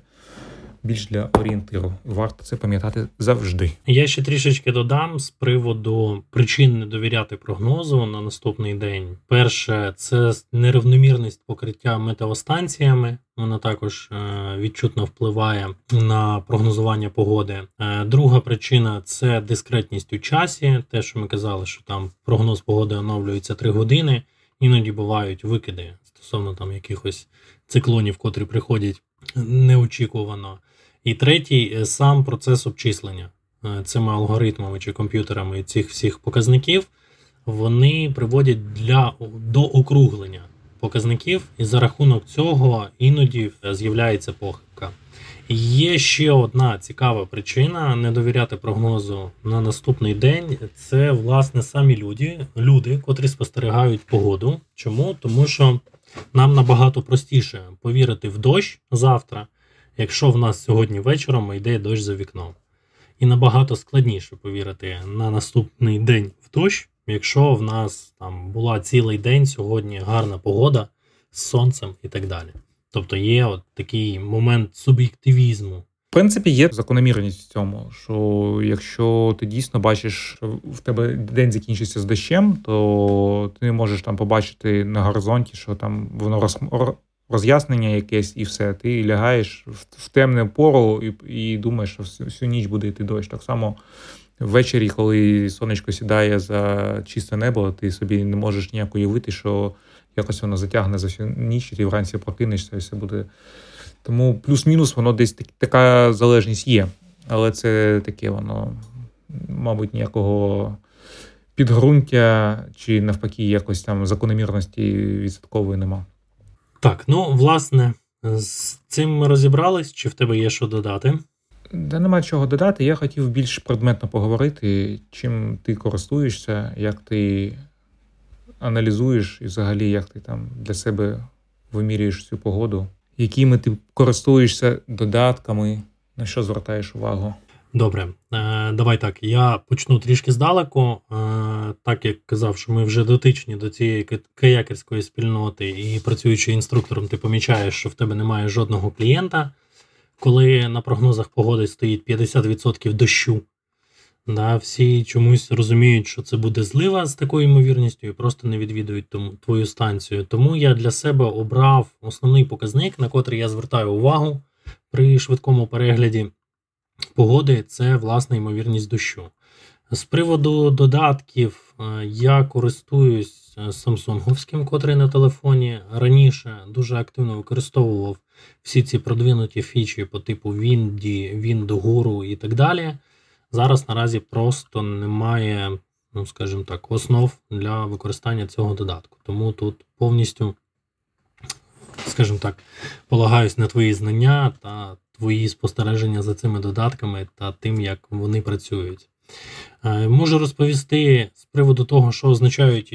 більш для орієнтиру. Варто це пам'ятати завжди. Я ще трішечки додам з приводу причин не довіряти прогнозу на наступний день. Перше, це нерівномірність покриття метеостанціями. Вона також е, відчутно впливає на прогнозування погоди. Е, друга причина це дискретність у часі. Те, що ми казали, що там прогноз погоди оновлюється 3 години. Іноді бувають викиди стосовно там якихось циклонів, котрі приходять неочікувано. І третій е, сам процес обчислення е, цими алгоритмами чи комп'ютерами цих всіх показників, вони приводять для, до округлення показників, і за рахунок цього іноді е, з'являється похибка. Є ще одна цікава причина не довіряти прогнозу на наступний день. Це власне самі люди, люди, котрі спостерігають погоду. Чому? Тому що нам набагато простіше повірити в дощ завтра, якщо в нас сьогодні вечором йде дощ за вікном. І набагато складніше повірити на наступний день в дощ, якщо в нас там була цілий день сьогодні гарна погода з сонцем і так далі. Тобто є от такий момент суб'єктивізму. В принципі, є закономірність в цьому, що якщо ти дійсно бачиш, в тебе день закінчиться з дощем, то ти можеш там побачити на горизонті, що там воно роз'яснення якесь і все. Ти лягаєш в, темну пору і і думаєш, що всю, всю ніч буде йти дощ. Так само ввечері, коли сонечко сідає за чисте небо, ти собі не можеш ніяк уявити, що якось воно затягне за всю ніч, і ти вранці прокинешся, і все буде. Тому плюс-мінус, воно десь така залежність є. Але це таке воно, мабуть, ніякого підґрунтя чи навпаки якось там закономірності відсоткової нема. Так, ну, власне, з цим ми розібрались, чи в тебе є що додати? Да нема чого додати. Я хотів більш предметно поговорити, чим ти користуєшся, як ти аналізуєш і взагалі як ти там для себе вимірюєш цю погоду, якими ти користуєшся додатками, на що звертаєш увагу. Добре, е, давай так. Я почну трішки здалеку. Е, так як казав, що ми вже дотичні до цієї каякерської спільноти, і працюючи інструктором, ти помічаєш, що в тебе немає жодного клієнта, коли на прогнозах погоди стоїть 50% дощу. Да, Всі чомусь розуміють, що це буде злива з такою ймовірністю, і просто не відвідують тому, твою станцію. Тому я для себе обрав основний показник, на котрий я звертаю увагу при швидкому перегляді погоди це власна ймовірність дощу. З приводу додатків е, я користуюсь е, самсунговським, котрий на телефоні. Раніше дуже активно використовував всі ці продвинуті фічі по типу Вінді, Віндгуру і так далі. Зараз наразі просто немає, ну скажімо так, основ для використання цього додатку. Тому тут повністю, скажімо так, полагаюсь на твої знання та твої спостереження за цими додатками та тим, як вони працюють. Е, можу розповісти з приводу того, що означають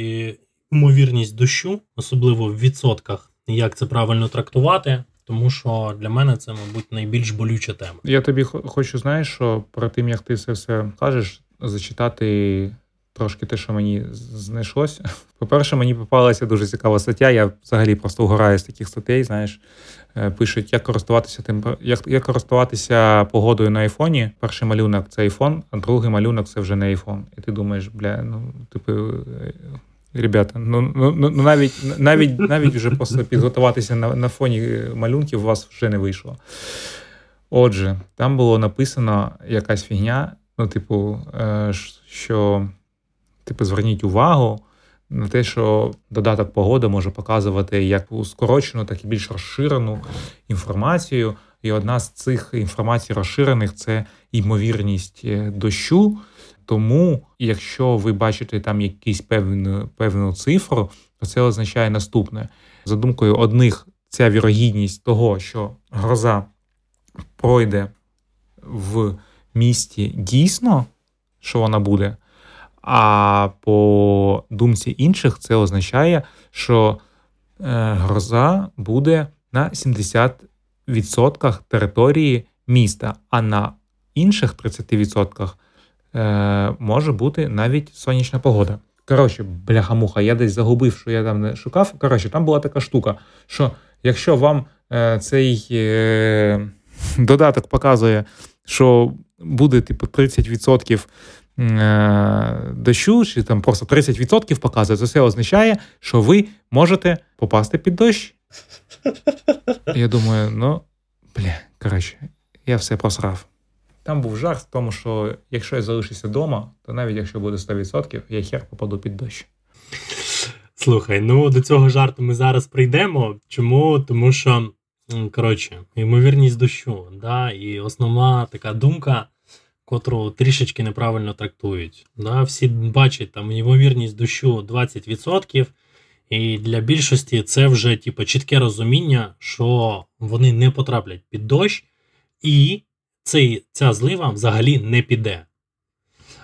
ймовірність дощу, особливо в відсотках як це правильно трактувати, тому що для мене це, мабуть, найбільш болюча тема. Я тобі хочу, знаєш, що перед тим як ти це все кажеш, зачитати трошки те, що мені знайшлося. (laughs) По-перше, мені попалася дуже цікава стаття. Я взагалі просто вгораю з таких статей. Знаєш, е, пишуть, як користуватися тим, як, як користуватися погодою на айфоні. Перший малюнок це айфон, а другий малюнок це вже не айфон. І ти думаєш, бля, ну типу. Е, ребята, ну ну, ну, ну навіть навіть навіть вже просто підготуватися на на фоні малюнків у вас вже не вийшло. Отже, там було написано якась фігня, ну, типу, е, що Типу, зверніть увагу на те, що додаток погода може показувати як скорочену, так і більш розширену інформацію. І одна з цих інформацій розширених це ймовірність е, дощу. Тому, якщо ви бачите там якусь певну певну цифру, то це означає наступне. За думкою одних, ця вірогідність того, що гроза пройде в місті дійсно, що вона буде. А по думці інших, це означає, що е, гроза буде на 70% території міста, а на інших 30% е, може бути навіть сонячна погода. Коротше, бляха-муха, я десь загубив, що я там не шукав. Коротше, там була така штука, що якщо вам е, цей додаток показує, що буде типу 30% Е, дощу, чи там просто 30% показує, це все означає, що ви можете попасти під дощ. Я думаю, ну, бля, коротше, я все просрав. Там був жарт в тому, що якщо я залишуся вдома, то навіть якщо буде 100%, я хер попаду під дощ. Слухай, ну до цього жарту ми зараз прийдемо. Чому? Тому що, коротше, ймовірність дощу, да, і основна така думка котру трішечки неправильно трактують. Да? Всі бачать там ймовірність дощу 20%, і для більшості це вже типу, чітке розуміння, що вони не потраплять під дощ, і цей, ця злива взагалі не піде.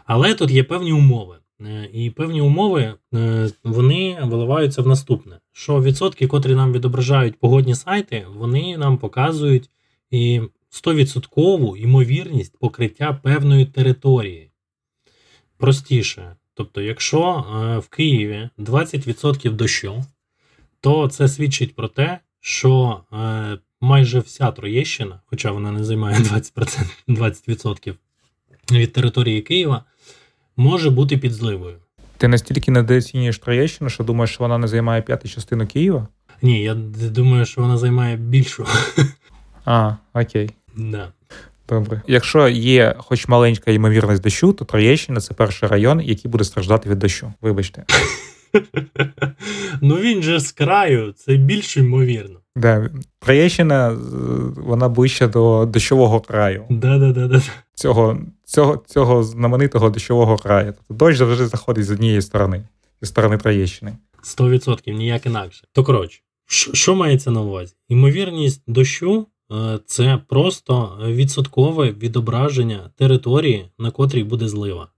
Але тут є певні умови. Е, і певні умови е, вони виливаються в наступне: що відсотки, котрі нам відображають погодні сайти, вони нам показують і 100% ймовірність покриття певної території. Простіше. Тобто, якщо е, в Києві 20% дощу, то це свідчить про те, що е, майже вся Троєщина, хоча вона не займає 20%, 20% від території Києва, може бути під зливою. Ти настільки недооцінюєш Троєщину, що думаєш, що вона не займає п'яту частину Києва? Ні, я думаю, що вона займає більшу. (laughs) А, окей. Да. Добре. Якщо є хоч маленька ймовірність дощу, то Троєщина це перший район, який буде страждати від дощу. Вибачте. (laughs) Ну він же з краю, це більш ймовірно. Да. Троєщина, вона ближче до дощового краю. Да-да-да. Цього цього, цього знаменитого дощового краю. Тобто дощ завжди заходить з однієї сторони, зі сторони Троєщини. 100% ніяк інакше. То коротше, що мається на увазі? Ймовірність дощу Е, це просто відсоткове відображення території, на котрій буде злива.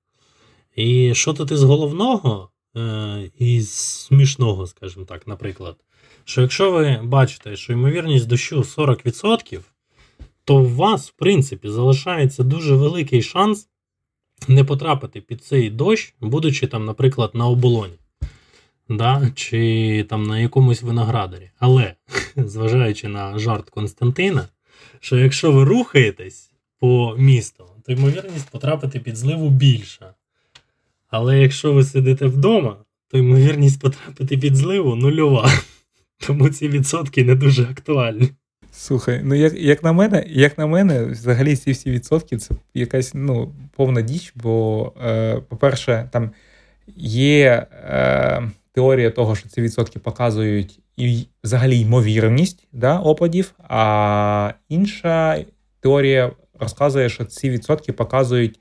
І що тут із головного, е, із смішного, скажімо так, наприклад, що якщо ви бачите, що ймовірність дощу 40%, то у вас, в принципі, залишається дуже великий шанс не потрапити під цей дощ, будучи там, наприклад, на оболоні да, чи там на якомусь виноградарі. Але, (laughs) зважаючи на жарт Константина, що якщо ви рухаєтесь по місту, то ймовірність потрапити під зливу більша. Але якщо ви сидите вдома, то ймовірність потрапити під зливу нульова. (laughs) Тому ці відсотки не дуже актуальні. Слухай, ну як як на мене, як на мене, взагалі ці всі відсотки це якась ну, повна діч, бо, е, по-перше, там є е, теорія того, що ці відсотки показують і взагалі ймовірність да, опадів, а інша теорія розказує, що ці відсотки показують,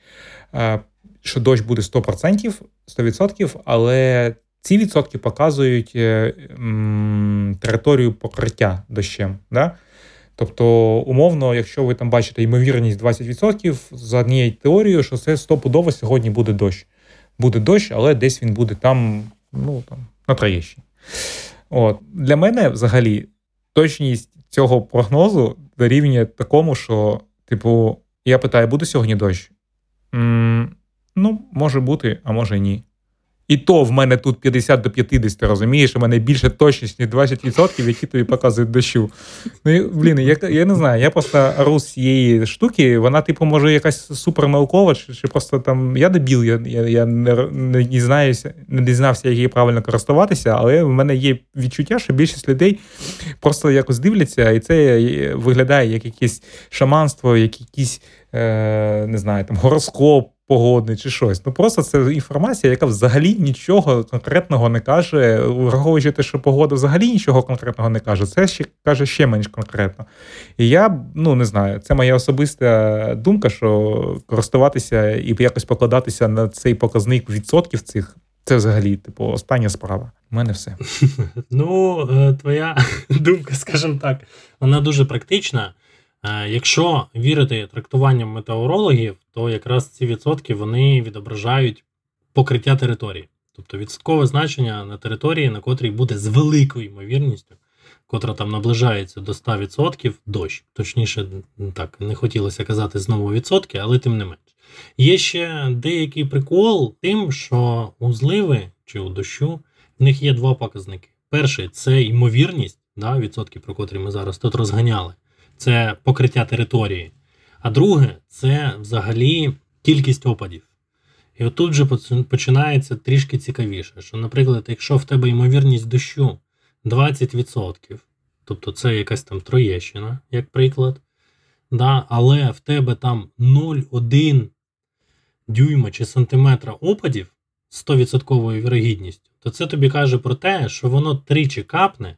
е, що дощ буде 100%, 100%, але ці відсотки показують е, територію покриття дощем. Да? Тобто, умовно, якщо ви там бачите ймовірність 20%, за однією теорією, що це стопудово сьогодні буде дощ. Буде дощ, але десь він буде там ну, там, на Троєщині. От. Для мене взагалі точність цього прогнозу дорівнює такому, що, типу, я питаю, буде сьогодні дощ? М, Ну, може бути, а може ні. І то в мене тут 50 до 50, розумієш, у мене більше точність, ніж 20%, які тобі показують дощу. Ну, блін, я я не знаю, я просто ору з цієї штуки, вона, типу, може, якась супернаукова, чи, чи просто там я дебіл, я я, я не не, дізнаюся, не дізнався, як її правильно користуватися, але в мене є відчуття, що більшість людей просто якось дивляться, і це виглядає як якесь шаманство, як якийсь, е, не знаю, там гороскоп погодний чи щось. Ну просто це інформація, яка взагалі нічого конкретного не каже, враховуючи те, що погода взагалі нічого конкретного не каже, це ще каже ще менш конкретно. І я ну не знаю, це моя особиста думка, що користуватися і якось покладатися на цей показник відсотків цих. Це взагалі, типу, остання справа. У мене все. (laughs) Ну, е, твоя (laughs) думка, скажімо так, вона дуже практична. Е, якщо вірити трактуванням метеорологів, то якраз ці відсотки вони відображають покриття території, тобто відсоткове значення на території, на котрій буде з великою ймовірністю, котра там наближається до 100% дощ. Точніше, так, не хотілося казати знову відсотки, але тим не менш. Є ще деякий прикол тим, що у зливи чи у дощу в них є два показники. Перший це ймовірність, да, відсотки, про котрі ми зараз тут розганяли це покриття території. А друге, це взагалі кількість опадів. І отут же починається трішки цікавіше, що, наприклад, якщо в тебе ймовірність дощу 20%, тобто це якась там Троєщина, як приклад, да, але в тебе там 0,1 дюйма чи сантиметра опадів з 100% вірогідністю, то це тобі каже про те, що воно тричі капне,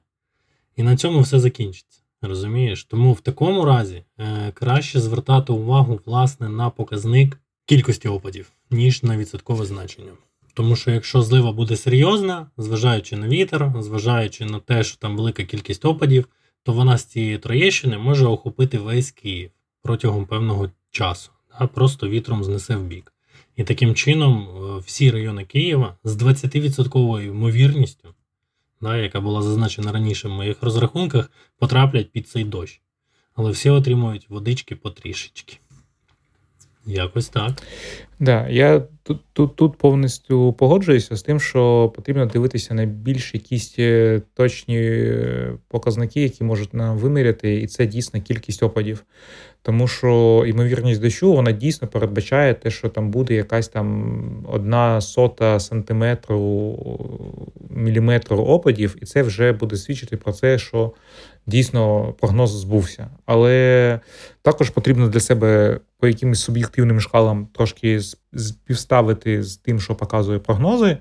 і на цьому все закінчиться. Розумієш? Тому в такому разі е, краще звертати увагу власне на показник кількості опадів, ніж на відсоткове значення. Тому що якщо злива буде серйозна, зважаючи на вітер, зважаючи на те, що там велика кількість опадів, то вона з цієї Троєщини може охопити весь Київ протягом певного часу, а просто вітром знесе в бік. І таким чином е, всі райони Києва з 20% ймовірністю да, яка була зазначена раніше в моїх розрахунках, потраплять під цей дощ. Але всі отримують водички потрішечки. Якось так. Да, я тут тут, тут повністю погоджуюся з тим, що потрібно дивитися на більш якісь е, точні е, показники, які можуть нам виміряти, і це дійсно кількість опадів. Тому що ймовірність дощу вона дійсно передбачає те, що там буде якась там одна сота сантиметру міліметру опадів, і це вже буде свідчити про це, що дійсно прогноз збувся. Але також потрібно для себе по якимось суб'єктивним шкалам трошки співставити з тим, що показує прогнози.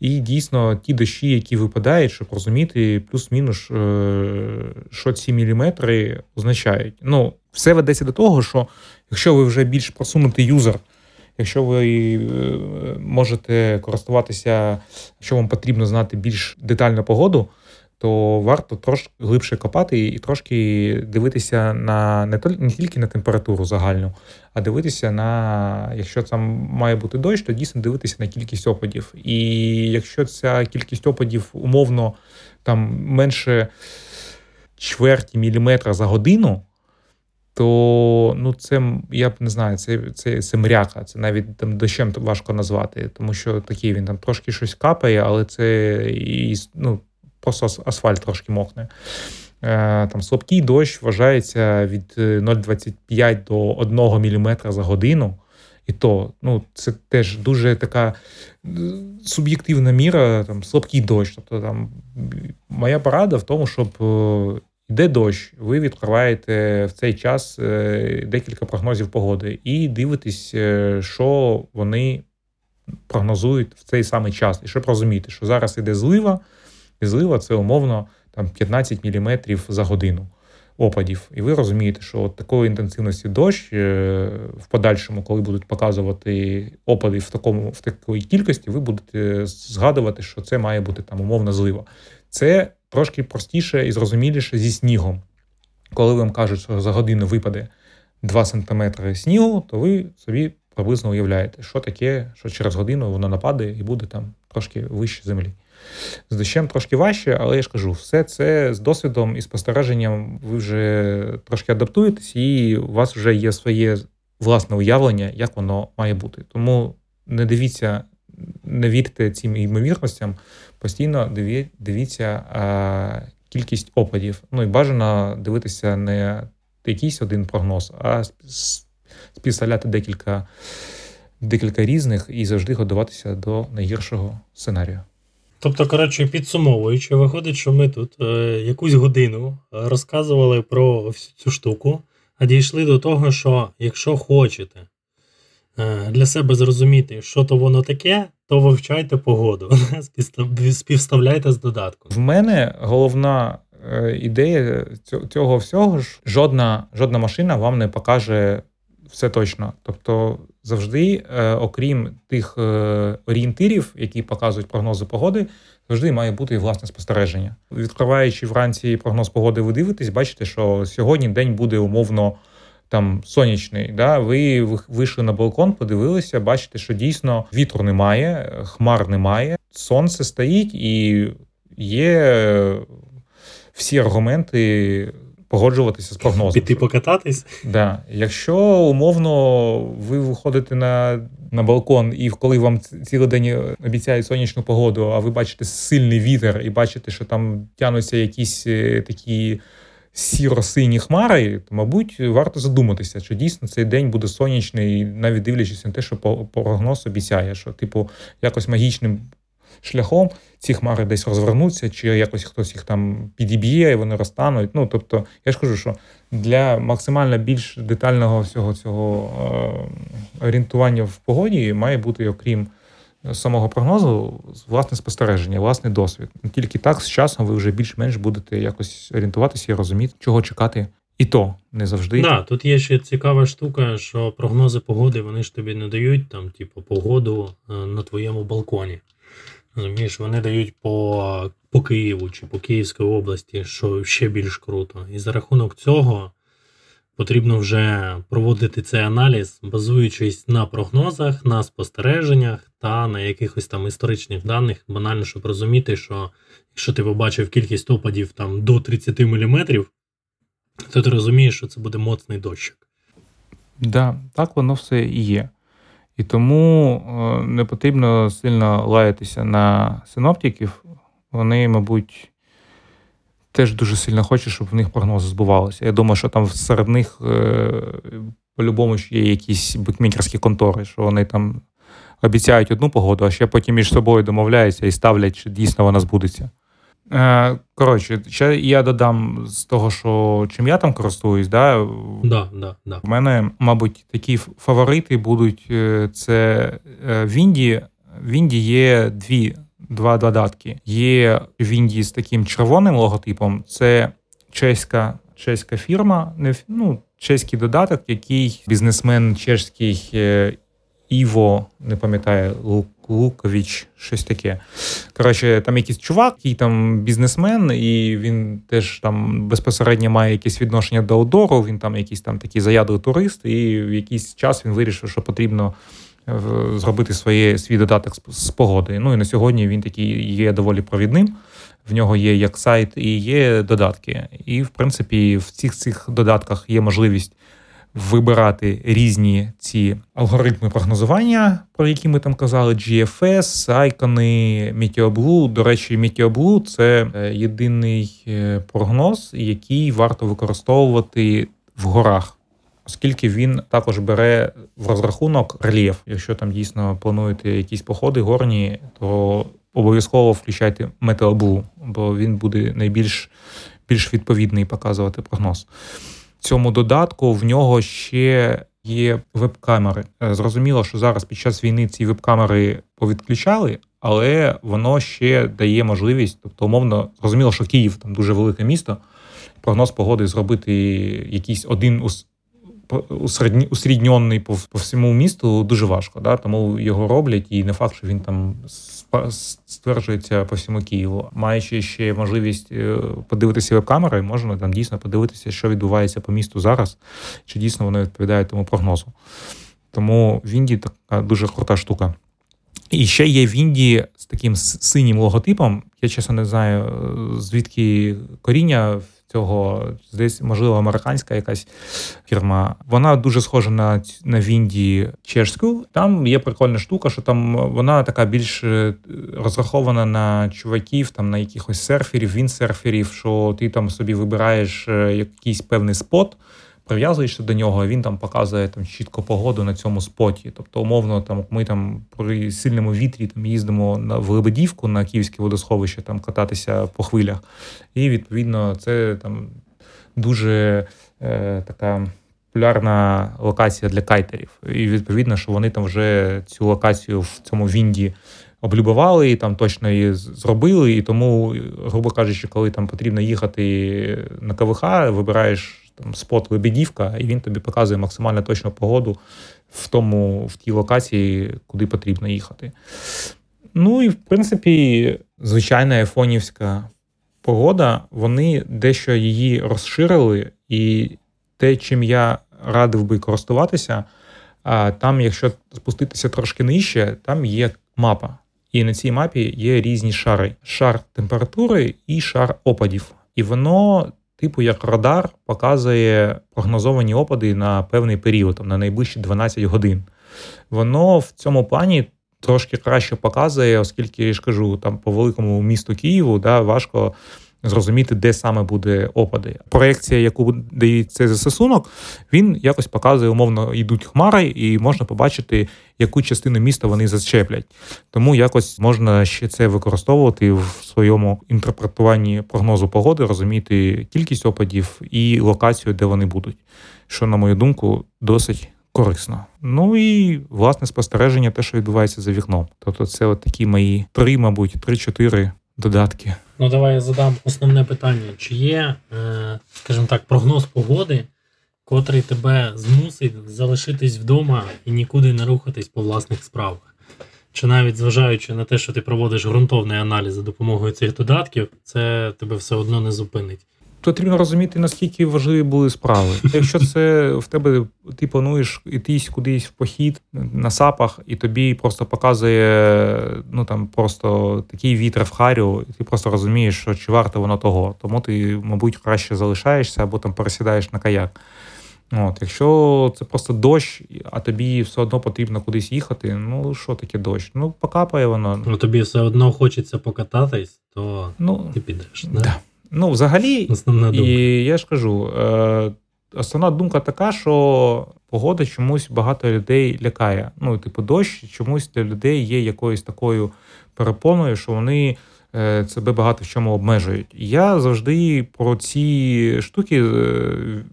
І дійсно ті дощі, які випадають, щоб розуміти плюс-мінус, е, що ці міліметри означають. Ну, все ведеться до того, що якщо ви вже більш просунутий юзер, якщо ви е, можете користуватися, що вам потрібно знати більш детальну погоду, то варто трошки глибше копати і трошки дивитися на не не тільки на температуру загальну, а дивитися на якщо там має бути дощ, то дійсно дивитися на кількість опадів. І якщо ця кількість опадів умовно там менше чверті міліметра за годину. То ну це я б не знаю, це це, це мряка, це навіть там дощем важко назвати, тому що такий він там трошки щось капає, але це і ну, просто асфальт трошки мокне. Е, там Слабкий дощ вважається від 0,25 е, до 1 мм за годину. І то ну, це теж дуже така е, суб'єктивна міра, там слабкий дощ. Тобто там моя порада в тому, щоб йде дощ, ви відкриваєте в цей час декілька прогнозів погоди і дивитесь, що вони прогнозують в цей самий час. І щоб розуміти, що зараз іде злива злива це умовно там 15 мм за годину опадів. І ви розумієте, що от такої інтенсивності дощ е, в подальшому, коли будуть показувати опади в такому в такої кількості, ви будете згадувати, що це має бути там умовна злива. Це трошки простіше і зрозуміліше зі снігом. Коли вам кажуть, що за годину випаде 2 см снігу, то ви собі приблизно уявляєте, що таке, що через годину воно нападе і буде там трошки вище землі. З дощем трошки важче, але я ж кажу, все це з досвідом і спостереженням ви вже трошки адаптуєтесь, і у вас вже є своє власне уявлення, як воно має бути. Тому не дивіться, не вірте цим ймовірностям, постійно дивіться а, кількість опадів. Ну і бажано дивитися не якийсь один прогноз, а співставляти декілька декілька різних і завжди готуватися до найгіршого сценарію. Тобто, коротше, підсумовуючи, виходить, що ми тут е, якусь годину розказували про всю цю штуку, а дійшли до того, що якщо хочете е, для себе зрозуміти, що то воно таке, то вивчайте погоду, (laughs) співставляйте з додатком. В мене головна е, ідея цього всього ж жодна, жодна машина вам не покаже все точно. Тобто, завжди, е, окрім тих е, орієнтирів, які показують прогнози погоди, завжди має бути і власне спостереження. Відкриваючи вранці прогноз погоди, ви дивитесь, бачите, що сьогодні день буде умовно. Там сонячний, да, ви вийшли на балкон, подивилися, бачите, що дійсно вітру немає, хмар немає, сонце стоїть і є всі аргументи погоджуватися з прогнозом. Піти покататись? Да. Якщо умовно ви виходите на на балкон, і коли вам цілий день обіцяють сонячну погоду, а ви бачите сильний вітер і бачите, що там тянуться якісь е, такі. Сіро-сині хмари, то, мабуть, варто задуматися, чи дійсно цей день буде сонячний, навіть дивлячись на те, що прогноз обіцяє, що, типу, якось магічним шляхом ці хмари десь розвернуться, чи якось хтось їх там підіб'є, і вони розтануть. Ну тобто, я ж кажу, що для максимально більш детального всього цього е, орієнтування в погоді має бути, окрім самого прогнозу, власне спостереження, власний досвід. Тільки так з часом ви вже більш-менш будете якось орієнтуватися і розуміти, чого чекати. І то не завжди. Да, тут є ще цікава штука, що прогнози погоди вони ж тобі не дають там, типу, погоду е, на твоєму балконі. Розумієш, вони дають по по Києву чи по Київській області, що ще більш круто. І за рахунок цього потрібно вже проводити цей аналіз, базуючись на прогнозах, на спостереженнях та на якихось там історичних даних, банально, щоб розуміти, що якщо ти побачив кількість опадів там до 30 мм, то ти розумієш, що це буде моцний дощик. Да, так воно все і є. І тому е, не потрібно сильно лаятися на синоптиків. Вони, мабуть, теж дуже сильно хочуть, щоб в них прогнози збувалися. Я думаю, що там серед них е, по-любому є якісь букмекерські контори, що вони там обіцяють одну погоду, а ще потім між собою домовляються і ставлять, чи дійсно вона збудеться. Е, коротше, ще я додам з того, що чим я там користуюсь, да, да, да, да. у мене, мабуть, такі фаворити будуть е, це е, в Індії. В Індії є дві два додатки. Є в Індії з таким червоним логотипом. Це чеська чеська фірма, не ну, чеський додаток, який бізнесмен чешський Іво, не пам'ятаю, Лукович, щось таке. Коротше, там якийсь чувак, який там бізнесмен, і він теж там безпосередньо має якесь відношення до аудору, він там якийсь там такий заядлий турист, і в якийсь час він вирішив, що потрібно е, зробити своє, свій додаток з погоди. Ну і на сьогодні він такий є доволі провідним. В нього є як сайт і є додатки. І, в принципі, в цих цих додатках є можливість вибирати різні ці алгоритми прогнозування, про які ми там казали: GFS, айкони, MeteoBlue. До речі, MeteoBlue – це е, єдиний е, прогноз, який варто використовувати в горах. Оскільки він також бере в розрахунок рельєф. Якщо там дійсно плануєте якісь походи горні, то обов'язково включайте Meteoblue, бо він буде найбільш більш відповідний показувати прогноз цьому додатку в нього ще є веб-камери. Е, зрозуміло, що зараз під час війни ці веб-камери повідключали, але воно ще дає можливість, тобто, умовно, зрозуміло, що Київ там дуже велике місто. Прогноз погоди зробити якийсь один усередньонний по, по всьому місту дуже важко. Да? Тому його роблять, і не факт, що він там стверджується по всьому Києву. Маючи ще можливість е, подивитися веб-камери, можна там дійсно подивитися, що відбувається по місту зараз, чи дійсно воно відповідає тому прогнозу. Тому в Індії така дуже крута штука. І ще є в Індії з таким синім логотипом. Я чесно не знаю, звідки коріння цього десь, можливо, американська якась фірма. Вона дуже схожа на на Вінді чешську. Там є прикольна штука, що там вона така більш е, розрахована на чуваків, там на якихось серферів, віндсерферів, що ти там собі вибираєш е, якийсь певний спот прив'язуєшся до нього, він там показує там чітко погоду на цьому споті. Тобто, умовно, там ми там при сильному вітрі там їздимо на в Лебедівку на Київське водосховище, там кататися по хвилях. І відповідно це там дуже е, така. Популярна локація для кайтерів, і відповідно, що вони там вже цю локацію в цьому Вінді облюбували, і там точно її зробили. І тому, грубо кажучи, коли там потрібно їхати на КВХ, вибираєш там спот Лебедівка, і він тобі показує максимально точну погоду в тому, в тій локації, куди потрібно їхати. Ну і в принципі, звичайна айфонівська погода, вони дещо її розширили, і те, чим я радив би користуватися, там, якщо спуститися трошки нижче, там є мапа. І на цій мапі є різні шари: шар температури і шар опадів. І воно типу як радар показує прогнозовані опади на певний період, там, на найближчі 12 годин. Воно в цьому плані трошки краще показує, оскільки я ж кажу, там по великому місту Києву да, важко зрозуміти, де саме буде опади. Проекція, яку дає цей застосунок, він якось показує, умовно, йдуть хмари, і можна побачити, яку частину міста вони зачеплять. Тому якось можна ще це використовувати в своєму інтерпретуванні прогнозу погоди, розуміти кількість опадів і локацію, де вони будуть. Що, на мою думку, досить. Корисно. Ну і власне спостереження, те, що відбувається за вікном. Тобто, це от такі мої три, мабуть, три-чотири додатки. Ну, давай я задам основне питання: чи є, е, скажімо так, прогноз погоди, котрий тебе змусить залишитись вдома і нікуди не рухатись по власних справах? Чи навіть зважаючи на те, що ти проводиш ґрунтовний аналіз за допомогою цих додатків, це тебе все одно не зупинить? Потрібно розуміти, наскільки важливі були справи. Якщо це в тебе ти плануєш іти кудись в похід на сапах, і тобі просто показує ну там просто такий вітер в харю, і ти просто розумієш, що чи варто воно того. Тому ти, мабуть, краще залишаєшся або там пересідаєш на каяк. От, Якщо це просто дощ, а тобі все одно потрібно кудись їхати, ну що таке дощ? Ну, покапає воно. Ну тобі все одно хочеться покататись, то ну, ти підеш. Да. Ну, взагалі, Основна думка. і я ж кажу, е, основна думка така, що погода чомусь багато людей лякає. Ну, типу, дощ чомусь для людей є якоюсь такою перепоною, що вони е, себе багато в чому обмежують. Я завжди про ці штуки е,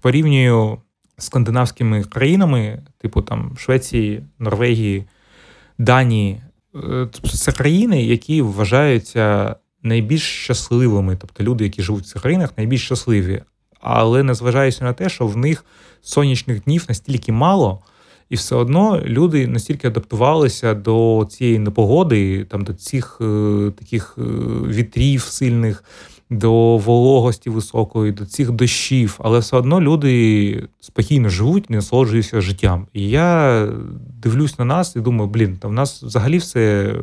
порівнюю з скандинавськими країнами, типу там Швеції, Норвегії, Данії. Це країни, які вважаються найбільш щасливими, тобто люди, які живуть в цих країнах, найбільш щасливі. Але незважаючи на те, що в них сонячних днів настільки мало, і все одно люди настільки адаптувалися до цієї непогоди, там до цих е, таких е, вітрів сильних, до вологості високої, до цих дощів, але все одно люди спокійно живуть, не насолоджуються життям. І я дивлюсь на нас і думаю, блін, та в нас взагалі все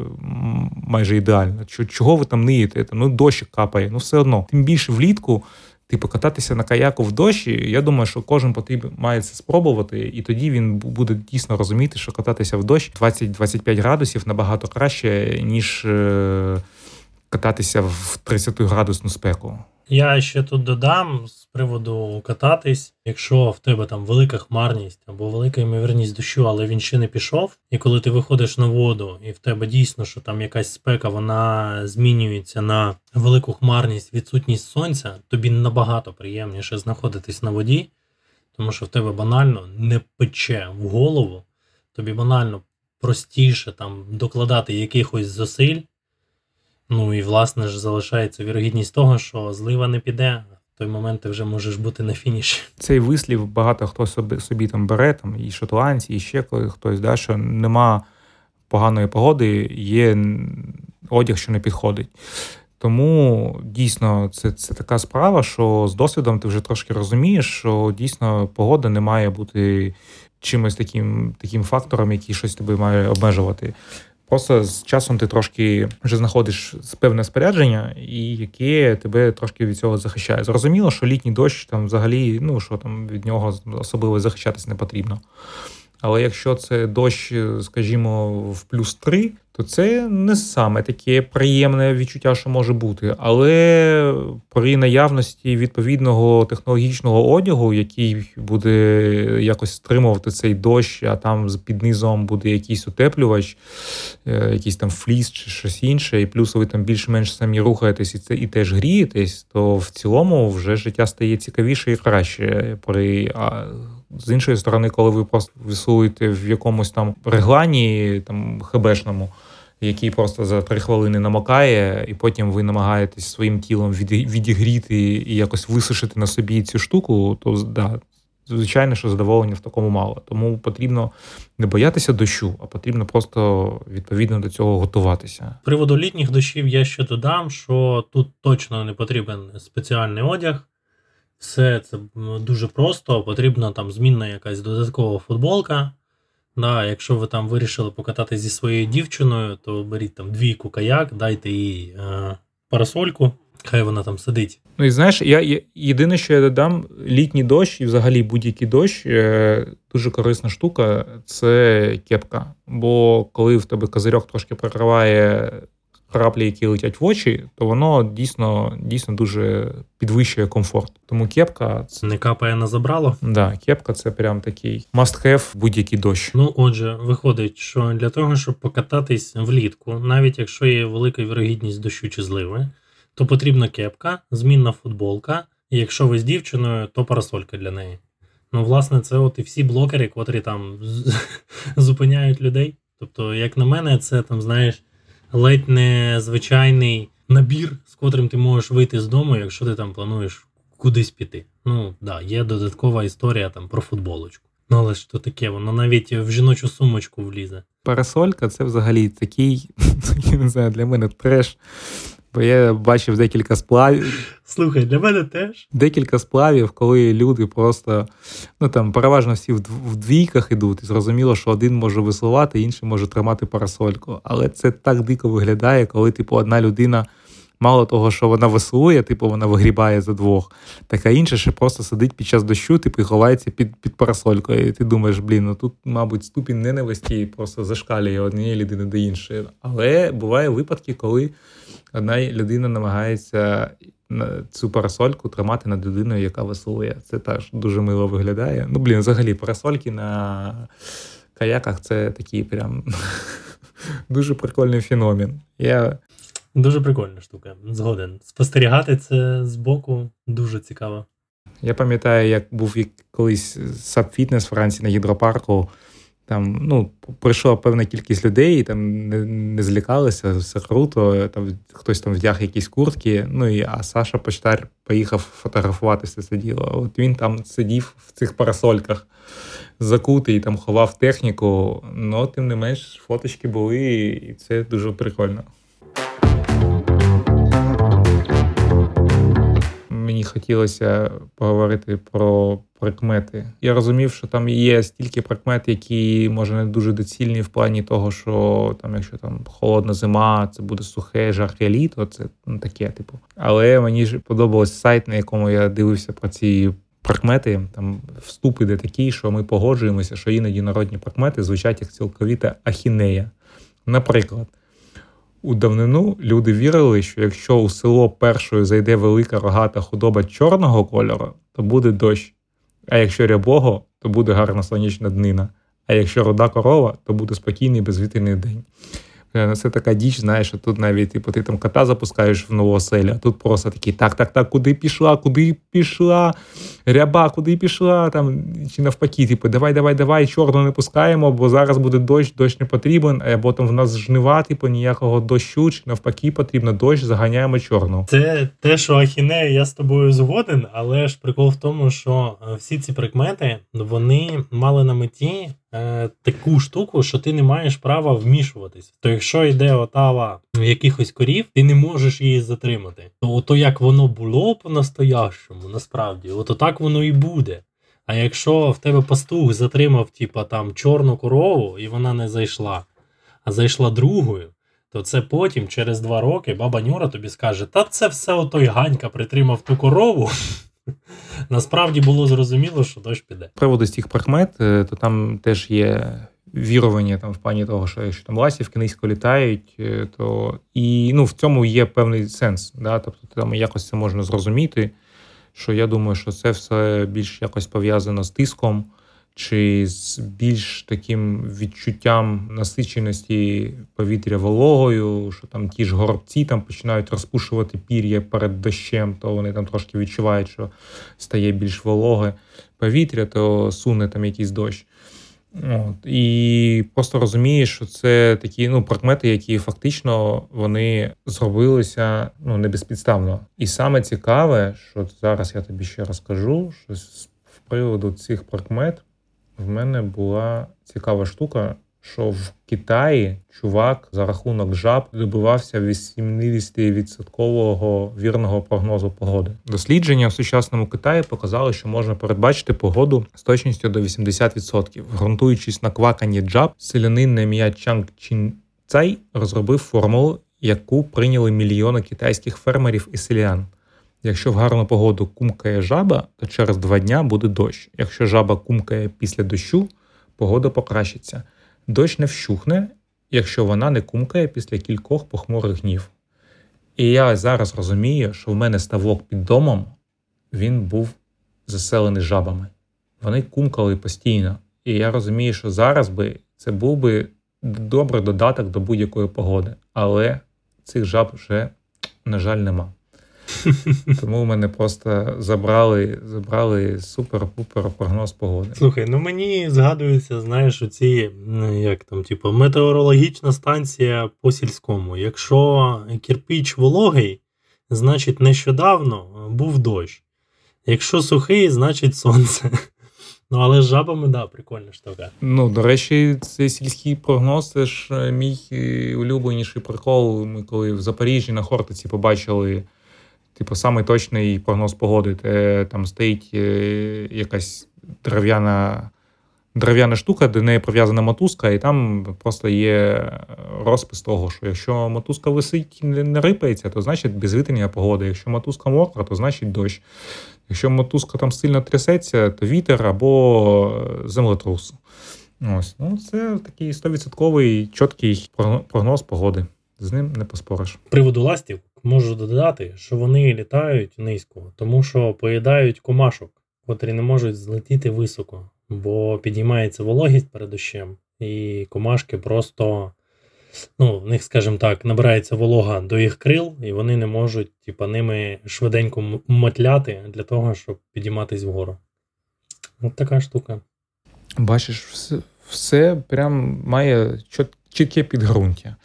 майже ідеально. Чого ви там ниєте? Ну, дощ капає, ну все одно. Тим більше влітку. Типу, кататися на каяку в дощі, я думаю, що кожен потрібен має це спробувати, і тоді він буде дійсно розуміти, що кататися в дощ 20-25 градусів набагато краще, ніж е, кататися в 30-градусну спеку. Я ще тут додам з приводу кататись, якщо в тебе там велика хмарність або велика ймовірність дощу, але він ще не пішов. І коли ти виходиш на воду, і в тебе дійсно, що там якась спека, вона змінюється на велику хмарність, відсутність сонця, тобі набагато приємніше знаходитись на воді, тому що в тебе банально не пече в голову, тобі банально простіше там докладати якихось зусиль. Ну і власне ж залишається вірогідність того, що злива не піде. В той момент ти вже можеш бути на фініші. Цей вислів багато хто собі собі там бере, там і шотландці, і ще хтось, да, що нема поганої погоди, є одяг, що не підходить. Тому дійсно це це така справа, що з досвідом ти вже трошки розумієш, що дійсно погода не має бути чимось таким таким фактором, який щось тебе має обмежувати. Просто з часом ти трошки вже знаходиш певне спорядження, і яке тебе трошки від цього захищає. Зрозуміло, що літній дощ там взагалі, ну що там від нього особливо захищатись не потрібно. Але якщо це дощ, скажімо, в плюс 3, то це не саме таке приємне відчуття, що може бути. Але при наявності відповідного технологічного одягу, який буде якось стримувати цей дощ, а там під низом буде якийсь утеплювач, е, якийсь там фліс чи щось інше, і плюс ви там більш-менш самі рухаєтесь і це і теж грієтесь, то в цілому вже життя стає цікавіше і краще при. З іншої сторони, коли ви просто висуєте в якомусь там реглані там хебешному, який просто за три хвилини намокає, і потім ви намагаєтесь своїм тілом відігріти і якось висушити на собі цю штуку, то да, звичайно, що задоволення в такому мало. Тому потрібно не боятися дощу, а потрібно просто відповідно до цього готуватися. Приводу літніх дощів я ще додам, що тут точно не потрібен спеціальний одяг. Все це дуже просто, потрібна там змінна якась додаткова футболка. Да, Якщо ви там вирішили покататися зі своєю дівчиною, то беріть там двійку каяк, дайте їй е, парасольку, хай вона там сидить. Ну і знаєш, я, єдине, що я додам, літній дощ і взагалі будь-який дощ е, дуже корисна штука це кепка. Бо коли в тебе козирьок трошки прикриває краплі, які летять в очі, то воно дійсно дійсно дуже підвищує комфорт. Тому кепка це не капає на забрало. Да, кепка це прям такий must-have будь-який дощ. Ну отже, виходить, що для того, щоб покататись влітку, навіть якщо є велика вірогідність дощу чи зливи, то потрібна кепка, змінна футболка. І якщо ви з дівчиною, то парасолька для неї. Ну, власне, це от і всі блокери, котрі там (laughs) зупиняють людей. Тобто, як на мене, це там, знаєш, ледь не звичайний набір, з котрим ти можеш вийти з дому, якщо ти там плануєш кудись піти. Ну, да, є додаткова історія там про футболочку. Ну, але ж то таке, воно навіть в жіночу сумочку влізе. Парасолька це взагалі такий, (laughs) я не знаю, для мене треш. Бо я бачив декілька сплавів. Слухай, для мене теж. Декілька сплавів, коли люди просто, ну там переважно всі в двійках ідуть, і зрозуміло, що один може веслувати, інший може тримати парасольку. Але це так дико виглядає, коли, типу, одна людина. Мало того, що вона веслує, типу вона вигрібає за двох, так а інша ще просто сидить під час дощу, типу, і ховається під під парасолькою. І ти думаєш, блін, ну тут, мабуть, ступінь ненависті просто зашкалює однієї людини до іншої. Але буває випадки, коли одна людина намагається цю парасольку тримати над людиною, яка веслує. Це теж дуже мило виглядає. Ну, блін, взагалі, парасольки на каяках це такий прям (laughs) дуже прикольний феномен. Я... Дуже прикольна штука, згоден. Спостерігати це з боку дуже цікаво. Я пам'ятаю, як був колись саб-фітнес в Франції на гідропарку. Там ну, прийшла певна кількість людей, там не не злякалися, все круто. Там хтось там вдяг якісь куртки. Ну і а Саша Почтар поїхав фотографуватися це діло. От він там сидів в цих парасольках, закутий, там ховав техніку. Ну, тим не менш, фоточки були, і це дуже прикольно. Хотілося поговорити про прикмети. Я розумів, що там є стільки прикмет, які може не дуже доцільні в плані того, що там, якщо там холодна зима, це буде сухе, жарке літо, це ну, таке, типу. Але мені ж подобався сайт, на якому я дивився про ці. Прикмети, там вступ іде такий, що ми погоджуємося, що іноді народні прикмети звучать як цілковіта ахінея. Наприклад, у давнину люди вірили, що якщо у село першою зайде велика рогата худоба чорного кольору, то буде дощ. А якщо рябого, то буде гарна сонячна днина. А якщо рода корова, то буде спокійний безвітряний день. Е, це така діч, знаєш, тут навіть типу, ти там кота запускаєш в нову оселю, а тут просто такий так, так, так, куди пішла, куди пішла, ряба, куди пішла, там, чи навпаки, типу, давай, давай, давай, чорну не пускаємо, бо зараз буде дощ, дощ не потрібен, а потім в нас жнива, типу, ніякого дощу, чи навпаки, потрібно дощ, заганяємо чорну. Це те, що ахінея, я з тобою згоден, але ж прикол в тому, що е, всі ці прикмети вони мали на меті е, таку штуку, що ти не маєш права вмішуватись. То якщо йде отава якихось корів, ти не можеш її затримати. То ото як воно було по-настоящому, насправді, ото так воно і буде. А якщо в тебе пастух затримав, типа, там чорну корову, і вона не зайшла, а зайшла другою, то це потім, через два роки, баба Нюра тобі скаже: Та це все отой Ганька притримав ту корову. (laughs) Насправді було зрозуміло, що дощ піде. Приводу з тих прикмет, е, то там теж є вірування там в плані того, що якщо там ласівки низько літають, е, то і ну в цьому є певний сенс. Да? Тобто там якось це можна зрозуміти. Що я думаю, що це все більш якось пов'язано з тиском, чи з більш таким відчуттям насиченості повітря вологою, що там ті ж горобці там починають розпушувати пір'я перед дощем, то вони там трошки відчувають, що стає більш вологе повітря, то суне там якийсь дощ. От. І просто розумієш, що це такі ну, прикмети, які фактично вони зробилися ну, не безпідставно. І саме цікаве, що зараз я тобі ще розкажу, що з приводу цих прикмет в мене була цікава штука, що в Китаї чувак за рахунок жаб добивався 80% вірного прогнозу погоди. Дослідження в сучасному Китаї показали, що можна передбачити погоду з точністю до 80%. Грунтуючись на кваканні джаб, селянин на ім'я Чанг Чин Цай розробив формулу, яку прийняли мільйони китайських фермерів і селян. Якщо в гарну погоду кумкає жаба, то через два дня буде дощ. Якщо жаба кумкає після дощу, погода покращиться. Дощ не вщухне, якщо вона не кумкає після кількох похмурих днів. І я зараз розумію, що в мене ставок під домом він був заселений жабами. Вони кумкали постійно. І я розумію, що зараз би це був би добрий додаток до будь-якої погоди. Але цих жаб вже, на жаль, нема. Тому в мене просто забрали забрали супер-пупер прогноз погоди. Слухай, ну мені згадується, знаєш, оці, як там, типу, метеорологічна станція по сільському. Якщо кірпіч вологий, значить нещодавно був дощ. Якщо сухий, значить сонце. Ну, але з жабами, да, прикольна штука. Ну, до речі, цей сільський прогноз це ж е, мій е, улюбленіший прикол. Ми коли в Запоріжжі на Хортиці побачили типу, самий точний прогноз погоди. Там стоїть е, якась дерев'яна дерев'яна штука, до неї прив'язана мотузка, і там просто є розпис того, що якщо мотузка висить і не рипається, то значить безвітряна погода. Якщо мотузка мокра, то значить дощ. Якщо мотузка там сильно трясеться, то вітер або землетрус. Ось, ну Це такий 100% чіткий прогноз погоди. З ним не поспориш. Приводу ластів можу додати, що вони літають низько, тому що поїдають комашок, котрі не можуть злетіти високо, бо підіймається вологість перед дощем, і комашки просто, ну, в них, скажімо так, набирається волога до їх крил, і вони не можуть типа, ними швиденько мотляти для того, щоб підійматись вгору. От така штука. Бачиш, все все прям має чітке підґрунтя.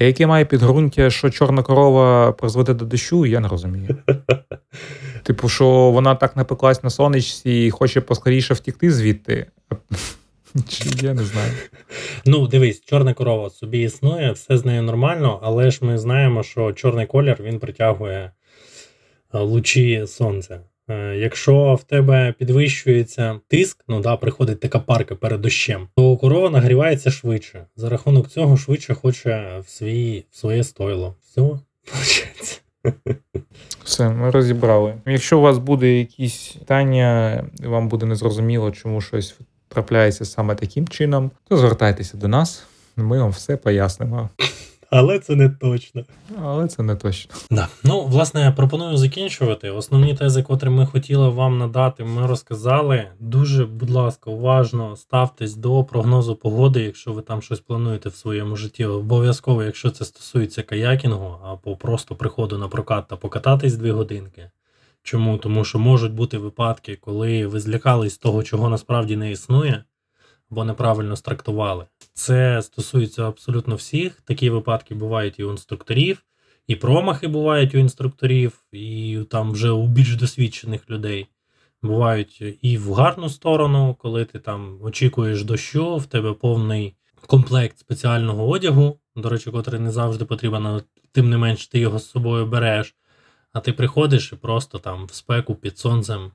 Яке має підґрунтя, що чорна корова призведе до дощу, я не розумію. (laughs) Типу, що вона так напеклась на сонечці і хоче поскоріше втікти звідти. (laughs) Чи Я не знаю. Ну, дивись, чорна корова собі існує, все з нею нормально, але ж ми знаємо, що чорний колір він притягує е, лучі сонця. Е, якщо в тебе підвищується тиск, ну да, приходить така парка перед дощем, то корова нагрівається швидше. За рахунок цього швидше хоче в свій, в своє стойло. Все, виходить. (laughs) Все, ми розібрали. Якщо у вас буде якісь питання, вам буде незрозуміло, чому щось трапляється саме таким чином, то звертайтеся до нас, ми вам все пояснимо. Але це не точно. Але це не точно. Да. Ну, власне, я пропоную закінчувати. Основні тези, котрі ми хотіли вам надати, ми розказали. Дуже, будь ласка, уважно ставтесь до прогнозу погоди, якщо ви там щось плануєте в своєму житті. Обов'язково, якщо це стосується каякінгу або просто приходу на прокат та покататись дві годинки. Чому? Тому що можуть бути випадки, коли ви злякались того, чого насправді не існує, або неправильно страктували. Це стосується абсолютно всіх. Такі випадки бувають і у інструкторів, і промахи бувають у інструкторів, і там вже у більш досвідчених людей. Бувають і в гарну сторону, коли ти там очікуєш дощу, в тебе повний комплект спеціального одягу, до речі, котрий не завжди потрібен, але тим не менш ти його з собою береш. А ти приходиш і просто там в спеку під сонцем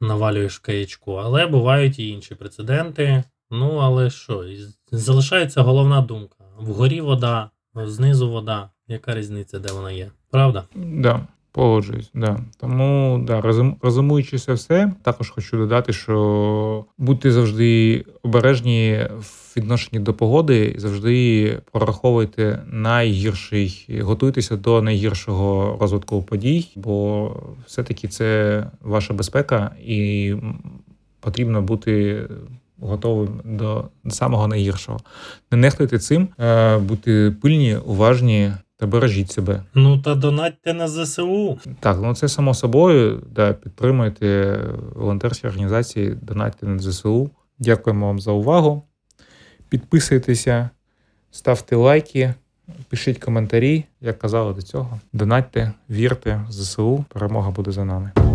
навалюєш в каячку. Але бувають і інші прецеденти. Ну, але що, залишається головна думка: вгорі вода, знизу вода. Яка різниця, де вона є? Правда? Да, погоджуюсь, да. Тому да, розум, розумуючи все, також хочу додати, що будьте завжди обережні в відношенні до погоди, завжди прораховуйте найгірший, готуйтеся до найгіршого розвитку подій, бо все-таки це ваша безпека, і потрібно бути. Готовим до самого найгіршого. Не нехтуйте цим, е, будьте пильні, уважні та бережіть себе. Ну та донатьте на ЗСУ. Так, ну це само собою. Да, підтримуйте волонтерські організації, донатьте на ЗСУ. Дякуємо вам за увагу. Підписуйтеся, ставте лайки, пишіть коментарі, як казали до цього. Донатьте, вірте в ЗСУ. Перемога буде за нами.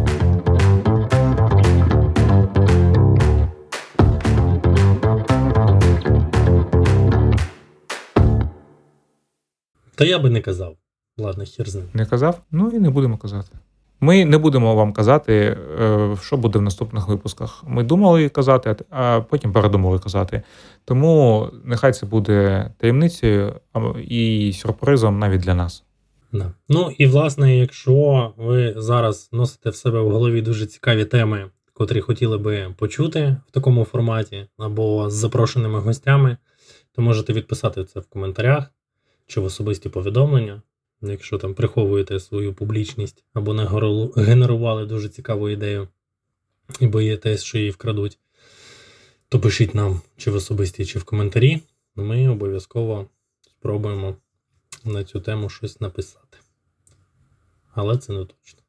Та я би не казав. Ладно, хір з ним. Не казав? Ну і не будемо казати. Ми не будемо вам казати, е, що буде в наступних випусках. Ми думали казати, а потім передумали казати. Тому нехай це буде таємницею і сюрпризом навіть для нас. Да. Ну і власне, якщо ви зараз носите в себе в голові дуже цікаві теми, котрі хотіли би почути в такому форматі, або з запрошеними гостями, то можете відписати це в коментарях чи в особисті повідомлення. Якщо там приховуєте свою публічність або не генерували дуже цікаву ідею і боїтесь, що її вкрадуть, то пишіть нам чи в особисті, чи в коментарі. Ми обов'язково спробуємо на цю тему щось написати. Але це не точно.